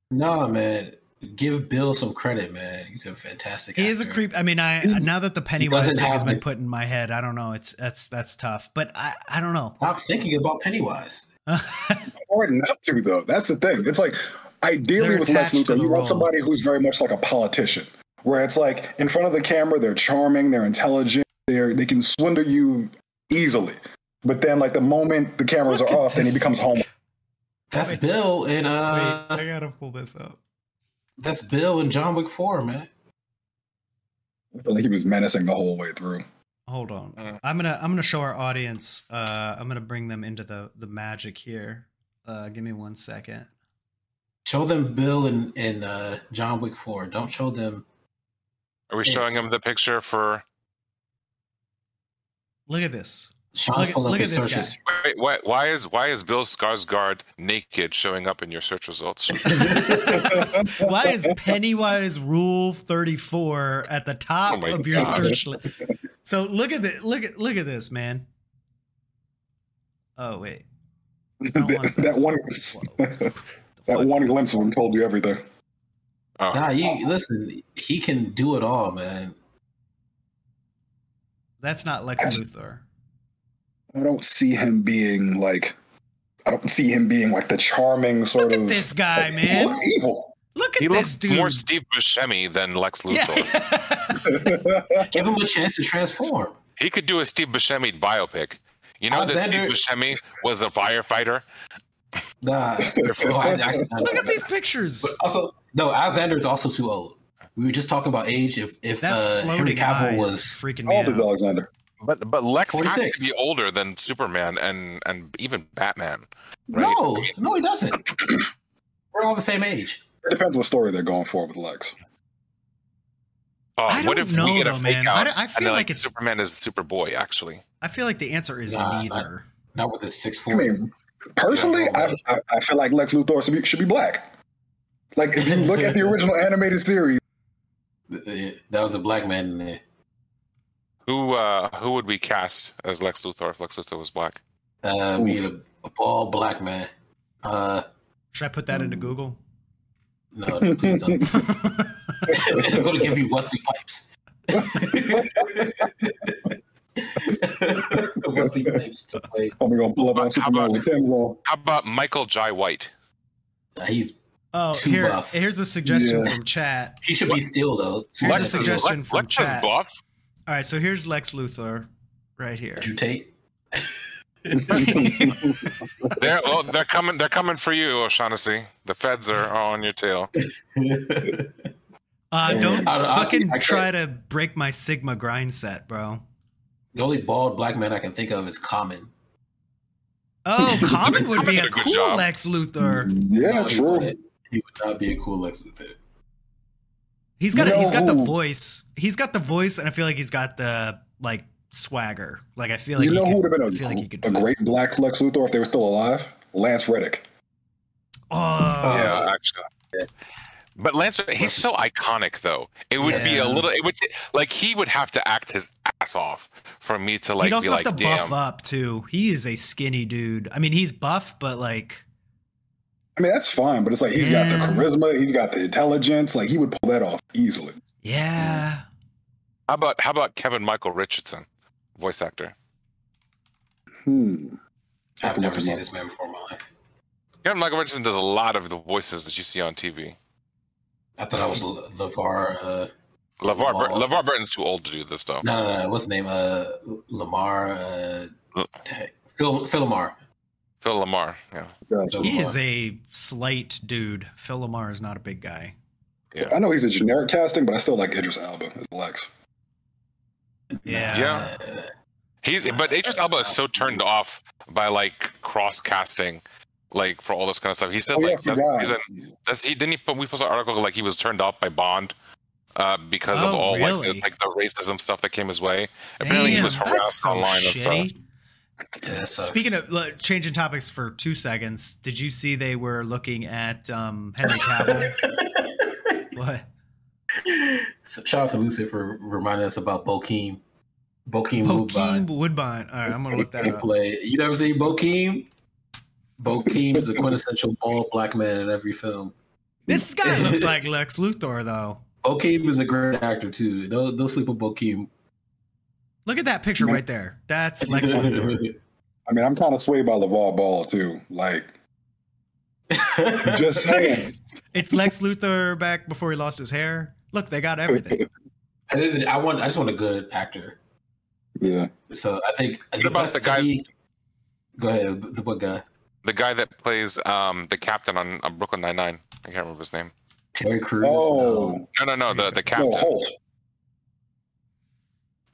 No, man. Give Bill some credit, man. He's a fantastic. He is a creep. I mean, I He's- now that the Pennywise doesn't thing has been the- put in my head, I don't know. It's that's that's tough, but I I don't know. Stop thinking about Pennywise. hard not to though. That's the thing. It's like ideally They're with Lex Luthor, the you role. want somebody who's very much like a politician, where it's like in front of the camera, they're charming, they're intelligent, they're they can swindle you easily. But then, like the moment the cameras Look are at off, then he becomes home. That's Wait. Bill in uh. Wait, I gotta pull this up. That's Bill and John Wick Four, man. I feel like he was menacing the whole way through. Hold on. Mm. I'm gonna I'm gonna show our audience. Uh, I'm gonna bring them into the the magic here. Uh, give me one second. Show them Bill and and uh, John Wick Four. Don't show them. Are we showing them the picture for? Look at this. Sean's Look at- pulling up look his at this searches. Wait, why, why is why is Bill Skarsgård naked showing up in your search results? Why is Pennywise Rule 34 at the top Oh of your God. search list? So look at this. Look at look at this, man. Oh wait. don't that, that one, Whoa. that one glimpse of him told you everything. Oh, Nah, you listen. He can do it all, man. That's not Lex Luthor. I don't see him being like, I don't see him being like the charming sort Look of. at this guy, He man. looks evil. Look at he this looks dude. more Steve Buscemi than Lex Luthor. Yeah. Give him a chance to transform. He could do a Steve Buscemi biopic. You know that Steve Buscemi was a firefighter. Nah. Oh, I- I- Look at these pictures. But also, no, Alexander is also too old. We were just talking about age. If if That uh, Henry Cavill was freaking How me old is. Alexander? But but Lex has to be older than Superman and and even Batman. Right? no, I mean- no, he doesn't. We're all the same age. It depends what story they're going for with Lex. Uh, I what don't if know, we get a though, fake man. out? I- I feel they're like it's- Superman is Superboy. Actually, I feel like the answer is Nah, neither. Not with the six I four. mean, personally, I, I, I feel like Lex Luthor should be, should be black. Like if you look at the original animated series, that was a black man in there. Who uh, who would we cast as Lex Luthor if Lex Luthor was black? Uh, we need a, a bald black man. Uh, Should I put that into Google? no, no, please don't. it's going to give you Wesley Snipes. Wesley Snipes to play. I'm gonna pull up How about- with Tim Wall. How about Michael Jai White? Uh, he's Oh, Too here, buff. here's a suggestion Yeah. from chat. He should be still though. Here's a Lex is- suggestion Lex- from Lex is chat. buff. All right, so here's Lex Luthor right here. Andrew Tate. They're well, they're coming. They're coming for you, O'Shaughnessy. The feds are on your tail. Uh, don't I- I- fucking I try to break my Sigma grind set, bro. The only bald black man I can think of is Common. Oh, Common would be a a cool job. Lex Luthor. Yeah, No, he true. wouldn't. He would not be a cool Lex Luthor. He's got You a, he's know got the voice. He's got the voice, and I feel like he's got the like swagger. Like I feel like you know he who could, would have been a, like he a do it. great black Lex Luthor if they were still alive? Lance Reddick. Oh, yeah, actually. But Lance, he's so iconic, though. It would be a little. It would like he would have to act his ass off for me to like he'd also be have like, to damn. buff up too. He is a skinny dude. I mean, he's buff, but like, I mean, that's fine, but it's like he's got the charisma, he's got the intelligence. Like he would pull that off easily. yeah. How about how about Kevin Michael Richardson, voice actor? Hmm. I've Look never seen this man before in my life. Kevin Michael Richardson does a lot of the voices that you see on TV. I thought I was Le- LeVar. Uh, LeVar, Bur- Lamar. LeVar Burton's too old to do this, though. no, no, no. What's his name? Uh, Lamar. Uh, L- Phil, Phil LaMarr. Phil LaMarr, yeah. Phil He Lamar. is a slight dude. Phil LaMarr is not a big guy. Yeah. I know he's a generic casting, but I still like Idris Elba as Lex. Yeah. Yeah. He's but Idris Elba is so turned off by like cross casting, like for all this kind of stuff. He said Oh, yeah, like that's, forgot. he's in, that's he didn't he put we posted an article like he was turned off by Bond uh, because of Oh, all like the, like the racism stuff that came his way. Apparently he was that's harassed so online and stuff. Yeah. Speaking of look, changing topics for two seconds, did you see they were looking at um, Henry Cavill? what? So shout out to Lucid for reminding us about Bokeem. Bokeem Bokeem Woodbine. Woodbine. All right, I'm gonna look that He up. play. You never seen Bokeem? Bokeem is a quintessential bald black man in every film. This guy looks like Lex Luthor, though. Bokeem is a great actor too. Don't don't sleep with Bokeem. Look at that picture right there. That's Lex Luthor. I mean, I'm kind of swayed by LeVar Ball too. Like, just saying. It's Lex Luthor back before he lost his hair. Look, they got everything. I, didn't- I want. I just want a good actor. Yeah. So I think What about best the guy- me- go ahead. The what guy? The guy that plays um, the captain on, on Brooklyn Nine Nine. I can't remember his name. Terry Crews. Oh, No, no, no. The the no, captain. Holt.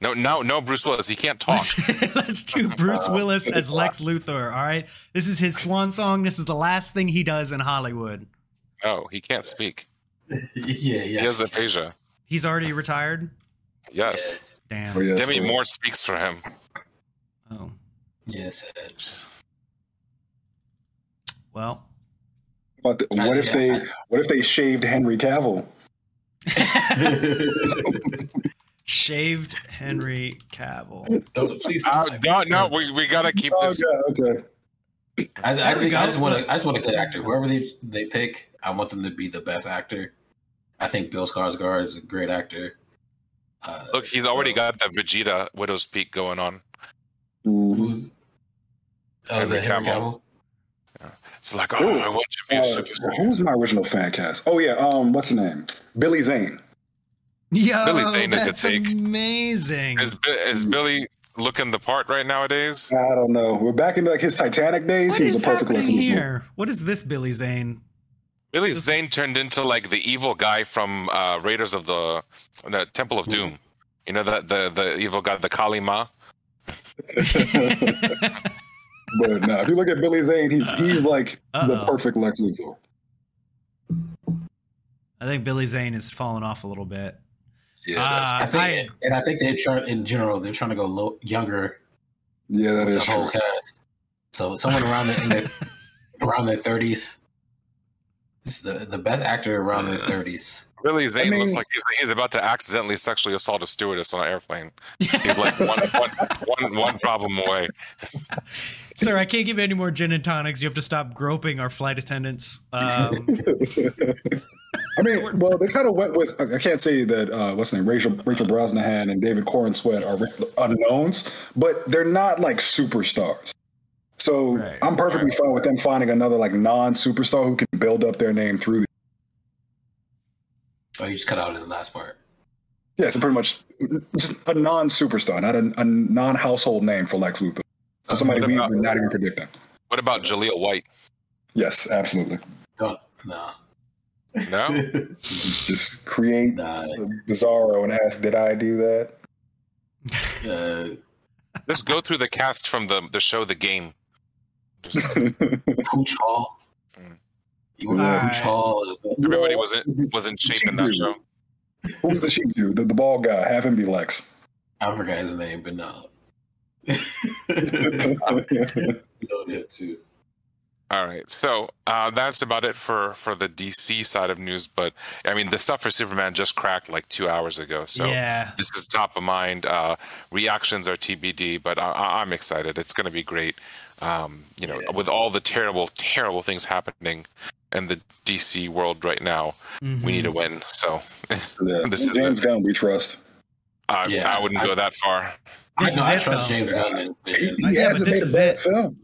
No, no, no. Bruce Willis. He can't talk. Let's, let's do Bruce Willis as Lex Luthor. All right, this is his swan song. This is the last thing he does in Hollywood. No, he can't speak. no. yeah, He has aphasia. He's already retired. Yes. Damn. Oh, yeah, Demi Moore speaks for him. Oh Yes. well. But what if they what if they shaved Henry Cavill? Shaved Henry Cavill. Don't please. Uh, no, no, we, we gotta keep this. Okay, okay. I, I think go. I just want to. I just want a good actor. Whoever they they pick, I want them to be the best actor. I think Bill Skarsgård is a great actor. Uh, Look, he's already got that Vegeta Widow's Peak going on. Who's. Oh, is that Henry Henry Cavill. Cavill? It's like, oh, Ooh. I want you to be a Uh, superstar. who was my original fan cast? Oh yeah, um, what's the name? Billy Zane. Yo, Billy Zane is a that's take. amazing. Is, is Billy looking the part right nowadays? I don't know. We're back in like his Titanic days. What he was is a perfect happening Lex Luthor. here? What is this, Billy Zane? Billy Zane turned into like the evil guy from uh, Raiders of the, the Temple of Doom. You know that the the evil guy, the Kali Ma. But no, if you look at Billy Zane, he's he's like the Uh-oh. perfect Lex Luthor. I think Billy Zane is falling off a little bit. Yeah, Uh, I think, I- and I think they're trying in general. They're trying to go low, younger yeah, that is the whole true. cast. So someone around the, in their, around their thirties. It's the the best actor around their thirties. Billy Zane mean- looks like he's, he's about to accidentally sexually assault a stewardess on an airplane. He's like one, one, one, one problem away. Sir, I can't give you any more gin and tonics. You have to stop groping our flight attendants. Um, I mean, well, they kind of went with. I can't say that uh, what's the name, Rachel Rachel Brosnahan and David Corenswet are unknowns, but they're not like superstars. So Right. I'm perfectly fine with them finding another like non-superstar who can build up their name through. Oh, you just cut out in the last part. Yeah, so pretty much just a non-superstar, not a, a non-household name for Lex Luthor. So somebody we, about- we're not even predicting. What about Jaleel White? Yes, absolutely. Don't no. No? Just create nah. Bizarro and ask, did I do that? Uh, Just go through the cast from the the show The Game. Just, Pooch Hall. You remember Alright. Pooch everybody was in was in shape in that show. Who was the sheep dude? The, the bald guy. Have him be Lex. I forgot his name, but no. you know him too. All right, so uh, that's about it for for the DC side of news. But I mean, the stuff for Superman just cracked like two hours ago, so yeah. this is top of mind. Uh, reactions are TBD, but I, I- I'm excited. It's going to be great. Um, you know, Yeah. with all the terrible, terrible things happening in the DC world right now, we need Mhm. a win. So Yeah. This is James it. Gunn, we trust. I, Yeah, I wouldn't I- go that far. This I, know, is I it, trust though. James Gunn and Vision. He Like, Yeah, hasn't but this made a is bad it. Film.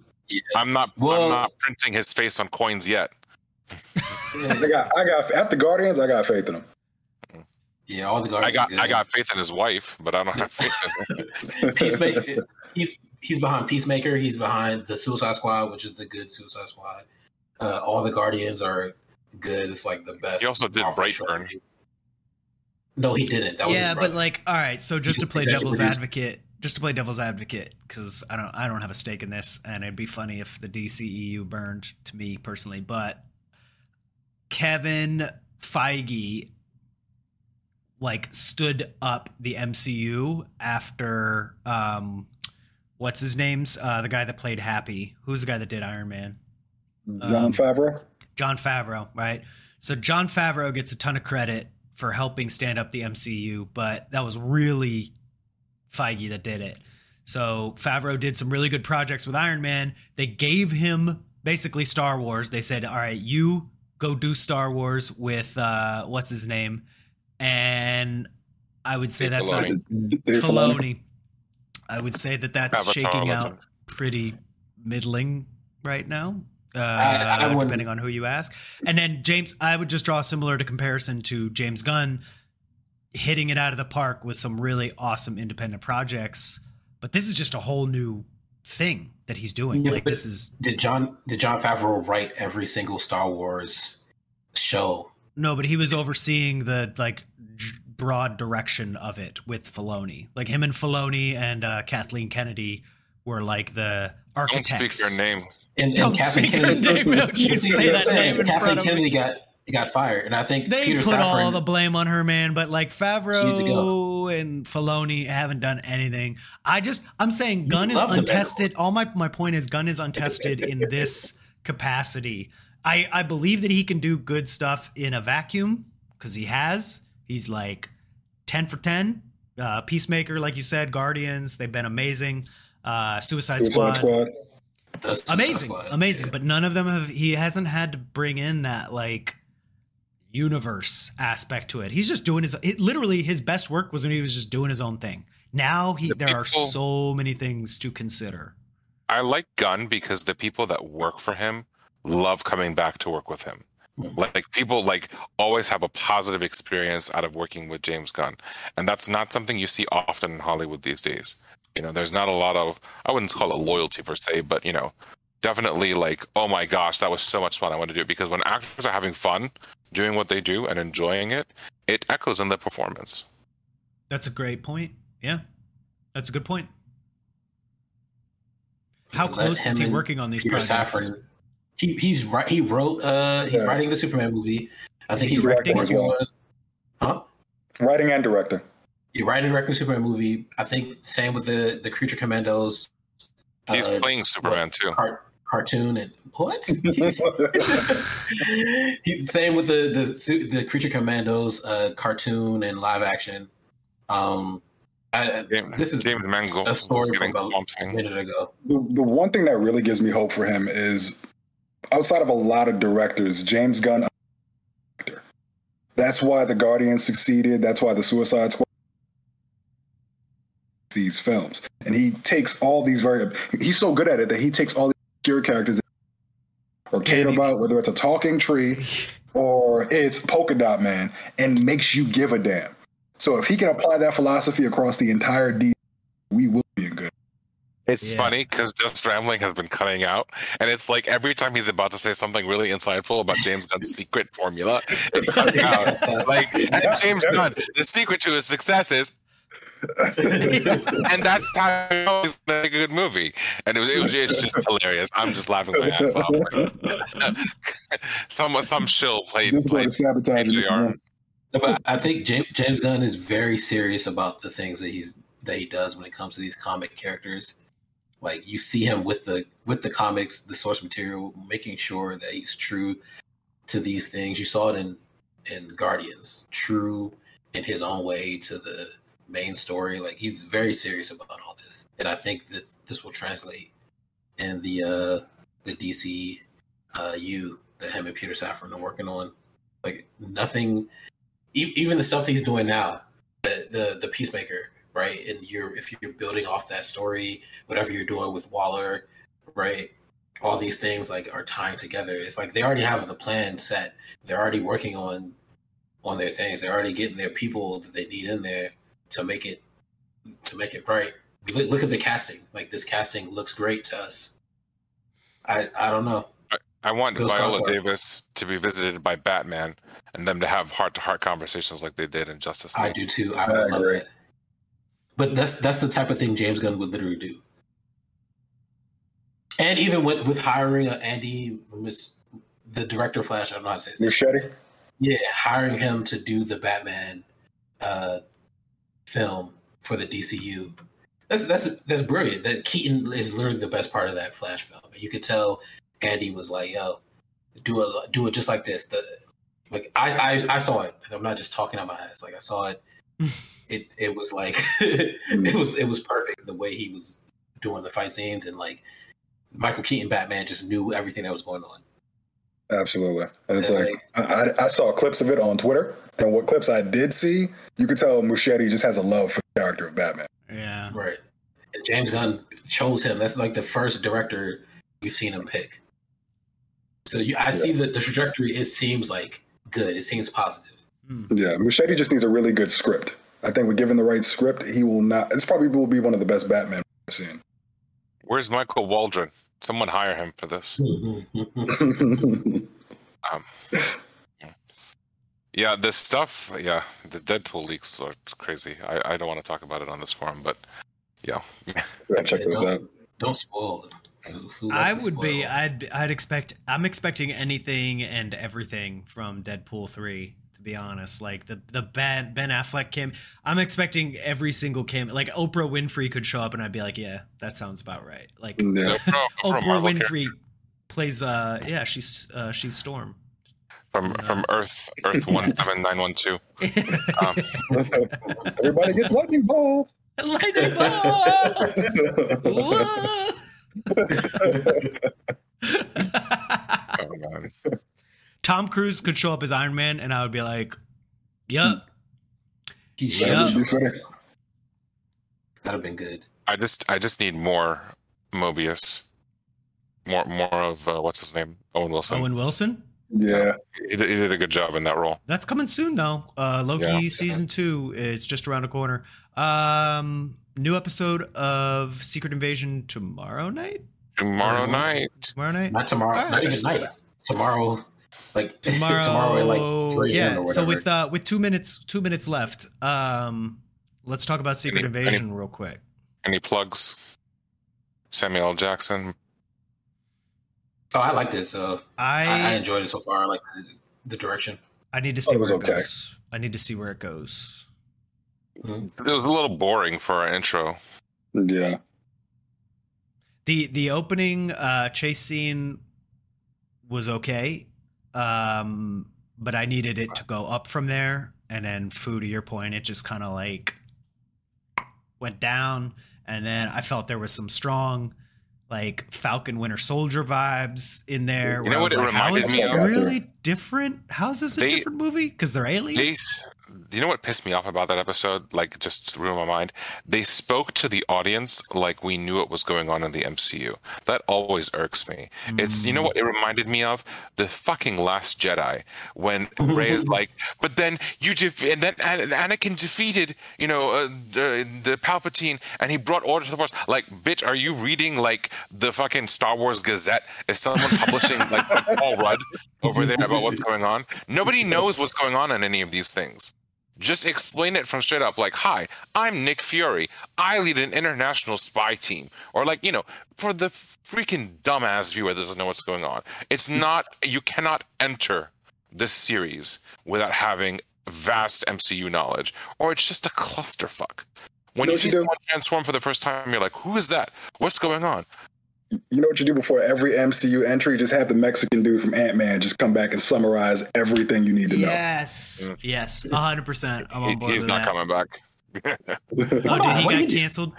I'm not. Well- I'm not printing his face on coins yet. I got, I got after Guardians, I got faith in him. yeah, all the I got. are good. I got faith in his wife, but I don't have faith in him. Peacemaker. He's he's behind Peacemaker. He's behind the Suicide Squad, which is the good Suicide Squad. Uh, all the Guardians are good. It's like the best. He also did Brightburn. No, he didn't. That was yeah, but like, all right. So just to play devil's producer. advocate, just to play devil's advocate, because I don't, I don't have a stake in this, and it'd be funny if the DCEU burned to me personally. But Kevin Feige, like, stood up the MCU after, um, what's his name's, uh, the guy that played Happy. Who's the guy that did Iron Man? John Um, Favreau. Jon Favreau, right? So Jon Favreau gets a ton of credit for helping stand up the MCU, but that was really Feige that did it. So Favreau did some really good projects with Iron Man. They gave him basically Star Wars. They said, "All right, you go do Star Wars with uh what's his name?" And I would say Dave that's not Filoni. Dave Filoni. Filoni. I would say that that's Avatar shaking out pretty middling right now. Uh, I wouldn't- depending on who you ask. And then James, I would just draw a similar to comparison to James Gunn hitting it out of the park with some really awesome independent projects. But this is just a whole new thing that he's doing. Yeah, like this is did John did Jon Favreau write every single Star Wars show? no, but he was overseeing the like broad direction of it with Filoni. Like him and Filoni and uh, Kathleen Kennedy were like the Don't architects. speak your name. And, Don't and Kathleen Kennedy. name. Don't you say that name in Kathleen front of Kennedy me. got got fired, and I think They Peter put all the blame on her, man. But like She Favreau and Filoni haven't done anything. I just, I'm saying, Gunn is untested. All my my point is, Gunn is untested in this capacity. I I believe that he can do good stuff in a vacuum because he has. He's like ten for ten. Uh, Peacemaker, like you said, Guardians, they've been amazing. Uh, Suicide, Suicide Squad, Squad. The Suicide amazing, Squad. amazing. But none of them have. He hasn't had to bring in that like universe aspect to it. He's just doing his. It, literally, his best work was when he was just doing his own thing. Now he, The there are so many things to consider. I like Gunn because the people that work for him love coming back to work with him. Mhm. Like people like always have a positive experience out of working with James Gunn, and that's not something you see often in Hollywood these days. You know, there's not a lot of I wouldn't call it loyalty per se, but you know, definitely like, oh my gosh, that was so much fun. I want to do it because when actors are having fun doing what they do and enjoying it, it echoes in the performance. That's a great point. Yeah, that's a good point. How Let close is he working on these Peter projects? Safran. He he's right. He wrote. Uh, he's Yeah. writing the Superman movie. I Is think he he's directing working as well? Huh? Writing and directing. He's writing a directing Superman movie. I think same with the the Creature Commandos. He's uh, playing Superman too. cart, cartoon and what? He's the same with the the the Creature Commandos uh, cartoon and live action. Um, I, James, this is James Mangold a story is from about Swamp a minute ago. The, the one thing that really gives me hope for him is outside of a lot of directors, James Gunn. That's why the Guardians succeeded. That's why the Suicide Squad these films, and he takes all these very. He's so good at it that he takes all your characters or cared Yeah, about, whether it's a talking tree or it's polka dot man, and makes you give a damn. So if he can apply that philosophy across the entire D, we will be in good. It's Yeah. funny because Just Rambling has been cutting out, and it's like every time he's about to say something really insightful about James Gunn's secret formula, it cuts out. Like and James Gunn, the secret to his success is, and that's how you know he's make a good movie. And it was, it was it's just hilarious. I'm just laughing my ass off. some some shill played This played sabotage it. No, but I think James, James Gunn is very serious about the things that he's that he does when it comes to these comic characters. Like you see him with the with the comics, the source material, making sure that he's true to these things. You saw it in in Guardians, true in his own way to the main story. Like he's very serious about all this, and I think that this will translate in the uh the DC uh U that him and Peter Safran are working on. Like nothing e- even the stuff he's doing now, the the, the Peacemaker, right? And you're if you're building off that story, whatever you're doing with Waller, right? All these things like are tying together. It's like they already have the plan set. They're already working on on their things. They're already getting their people that they need in there to make it to make it right. We look, look at the casting. Like this casting looks great to us. I I don't know. I want Bill Viola Davis to be visited by Batman and them to have heart to heart conversations like they did in Justice League. I do too. I, I would love agree. that. But that's that's the type of thing James Gunn would literally do. And even with with hiring uh, Andy, Miss, the director of Flash, I don't know how to say his name. Muschietti? Yeah, hiring him to do the Batman uh, film for the DCU. That's that's that's brilliant. That Keaton is literally the best part of that Flash film. You could tell Andy was like, "Yo, do it, do it just like this." The like I I, I saw it. I'm not just talking out my ass. Like I saw it. it it was like it was it was perfect the way he was doing the fight scenes and like Michael Keaton Batman just knew everything that was going on. Absolutely. And it's like, I, I- I saw clips of it on Twitter, and what clips I did see, you could tell Muschietti just has a love for the character of Batman. Yeah. Right. And James Gunn chose him. That's like the first director we've seen him pick. So you, I see that the trajectory. It seems like good. It seems positive. Hmm. Yeah, Muschietti just needs a really good script. I think with given the right script, he will not. This probably will be one of the best Batman we've seen. Where's Michael Waldron? Someone hire him for this. Um, yeah, this stuff. Yeah, the Deadpool leaks are crazy. I, I don't want to talk about it on this forum, but yeah, Yeah, check those out. Don't spoil them. Who- who I likes to would be. I'd. I'd expect. I'm expecting anything and everything from Deadpool three. To be honest, like the the Ben Ben Affleck came. I'm expecting every single cam. Like Oprah Winfrey could show up, and I'd be like, yeah, that sounds about right. Like so Yeah. from, from Oprah Marvel Winfrey plays. Uh, yeah, she's uh, she's Storm. from from Earth Earth one seven nine one two. Everybody gets lightning bolt. Lightning bolt. Oh man, Tom Cruise could show up as Iron Man, and I would be like, "Yep, He Yeah. That would be fitting. That'd have been good. I just I just need more Mobius, more more of uh, what's his name Owen Wilson. Owen Wilson." Yeah, He, did, he did a good job in that role. That's coming soon, though. Uh, Loki Yeah. season two is just around the corner. Um, new episode of Secret Invasion tomorrow night. Tomorrow Mhm. night. Tomorrow night. Not tomorrow. Alright. Not even night. Tomorrow. Like Tomorrow. tomorrow at like 3 yeah. or So with uh, with two minutes two minutes left, um, let's talk about Secret Any- Invasion real quick. Any plugs? Samuel L. Jackson. oh, I like this. Uh, I, I I enjoyed it so far. I like the, the direction. I need to Thought see it was where it okay. goes. I need to see where it goes. It was a little boring for our intro. yeah. the the opening uh chase scene was okay um but i needed it to go up from there. And then foo to your point it just kind of like went down. And then i felt there was some strong like falcon winter soldier vibes in there You know what it like, how reminded is me this of? really different? How is this a They- different movie? Because they're aliens you know what pissed me off about that episode? Like, just ruined my mind. They spoke to the audience like we knew what was going on in the MCU. That always irks me. It's you know what it reminded me of the fucking Last Jedi when Rey is like, but then you def- and then An- Anakin defeated you know uh, the, the Palpatine and he brought order to the Force. Like, bitch, are you reading like the fucking Star Wars Gazette? Is someone publishing like Paul Rudd over there about what's going on? Nobody knows what's going on in any of these things. Just explain it from straight up, like, "Hi, I'm Nick Fury. I lead an international spy team," or like, you know, for the freaking dumbass viewer that doesn't know what's going on. It's hmm. not. You cannot enter this series without having vast MCU knowledge, or it's just a clusterfuck. When know you see someone transform for the first time, you're like, "Who is that? What's going on?" You know what you do before every MCU entry? Just have the Mexican dude from Ant Man just come back and summarize everything you need to know. Yes, yes, hundred percent. I'm on He- board he's with not that. coming back. Oh, did he What got do you do? canceled?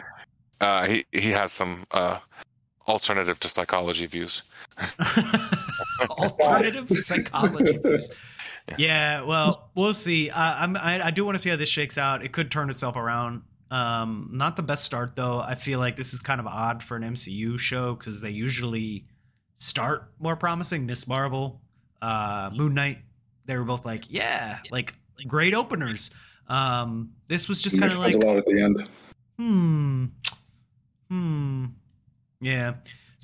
Uh, he he has some uh, alternative to psychology views. Alternative psychology views. Yeah, well, we'll see. Uh, I'm, I, I do want to see how this shakes out. It could turn itself around. Um, not the best start though. I feel like this is kind of odd for an MCU show because they usually start more promising. Miss Marvel, uh, Moon Knight, they were both like, yeah, like great openers. Um, this was just kind of like, a lot at the end. hmm, hmm, yeah.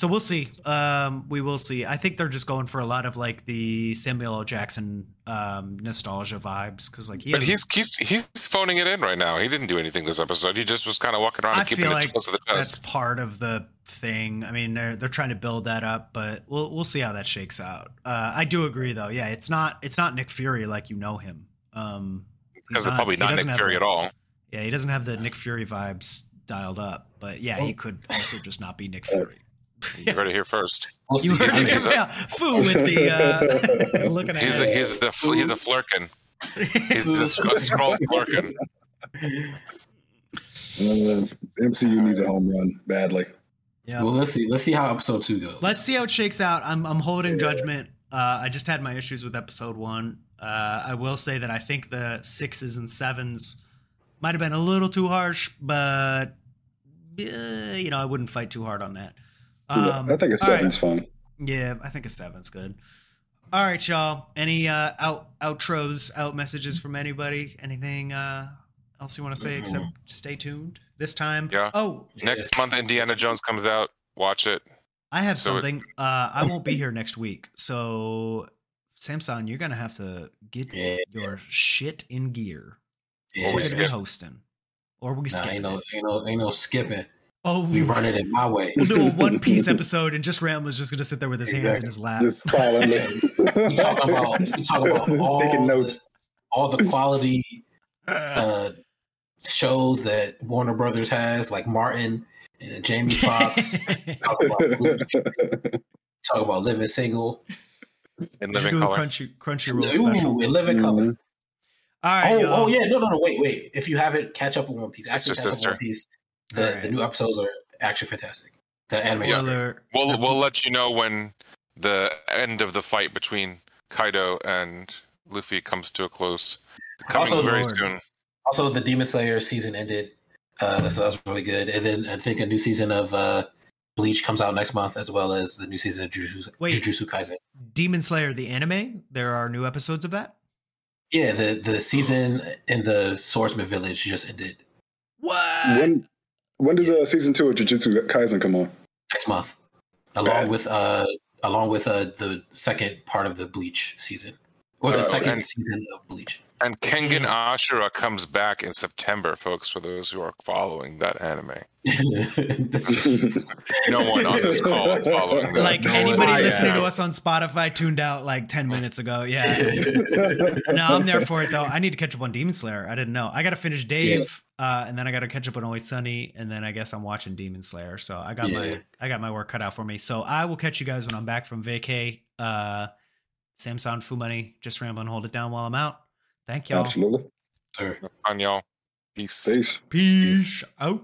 So we'll see. Um, we will see. I think they're just going for a lot of like the Samuel L. Jackson um, nostalgia vibes because like he But he's he's he's phoning it in right now. He didn't do anything this episode. He just was kind of walking around I and keeping feel it like close the that's part of the thing. I mean, they're they're trying to build that up, but we'll we'll see how that shakes out. Uh, I do agree, though. Yeah, it's not it's not Nick Fury like you know him. Um, Because we're probably not Nick have Fury the- at all. Yeah, he doesn't have the Nick Fury vibes dialed up. But yeah, he could also just not be Nick Fury. You heard it here first. We'll You heard it, he's a- yeah. Foo with the uh, looking at He's a he's the fl- he's a flirkin. He's a, sc- a Skrull flirkin. Uh, MCU needs a home run badly. yeah. Well, let's see. Let's see how episode two goes. Let's see how it shakes out. I'm I'm holding judgment. Uh, I just had my issues with episode one. Uh, I will say that I think the sixes and sevens might have been a little too harsh, but uh, you know I wouldn't fight too hard on that. Um, I think a all right. seven's fun. Yeah, I think a seven's good. All right, y'all. Any uh, out outros, out messages from anybody? Anything uh, else you want to say except stay tuned this time? Yeah. Oh, Next month, Indiana Jones comes out. Watch it. I have So it- something. uh, I won't be here next week, so Samson, you're gonna have to get Yeah. your shit in gear. Yeah. Or we We're gonna be skip. hosting, or we Nah, skip. ain't no, ain't no, ain't no skipping. Oh, We we run it in my way. We'll do a One Piece episode, and just Ram was just gonna sit there with his hands in his lap. Just following We talk about, we talk about all the, all the quality uh, shows that Warner Brothers has, like Martin and Jamie Foxx. talk, about, talk about Living Single. In We should living do color. crunchy Crunchyroll special. Ooh, and Living Color. Mhm. All right, Oh, y'all. oh yeah, no, no, no, wait, wait. If you haven't, catch up on One Piece. Sister, catch sister. up on One Piece. The, Alright. the new episodes are actually fantastic. The animation. Spoiler. We'll we'll let you know when the end of the fight between Kaido and Luffy comes to a close. Coming Also, very Lord. soon. Also, the Demon Slayer season ended, uh, so that was really good. And then I think a new season of uh, Bleach comes out next month, as well as the new season of Jujutsu, Wait. Jujutsu Kaisen. Demon Slayer, the anime. There are new episodes of that. Yeah, the the season in the Swordsman Village just ended What? When when does uh, season two of Jujutsu Kaisen come on? next month, along Bad. with uh, along with uh, the second part of the Bleach season, or the Oh, second and- season of Bleach. And Kengan Ashura comes back in September, folks, for those who are following that anime. No one on this call is following that. like no anybody one- listening Yeah. to us on Spotify tuned out like 10 minutes ago. Yeah. no, I'm there for it though. I need to catch up on Demon Slayer. I didn't know. I got to finish Dave, uh, and then I got to catch up on Always Sunny, and then I guess I'm watching Demon Slayer. So I got Yeah. my I got my work cut out for me. So I will catch you guys when I'm back from vacay. Uh, Samson Fumani, just rambling. And hold it down while I'm out. Thank y'all. Absolutely. Sir. On y'all. Peace. Peace. Peace out.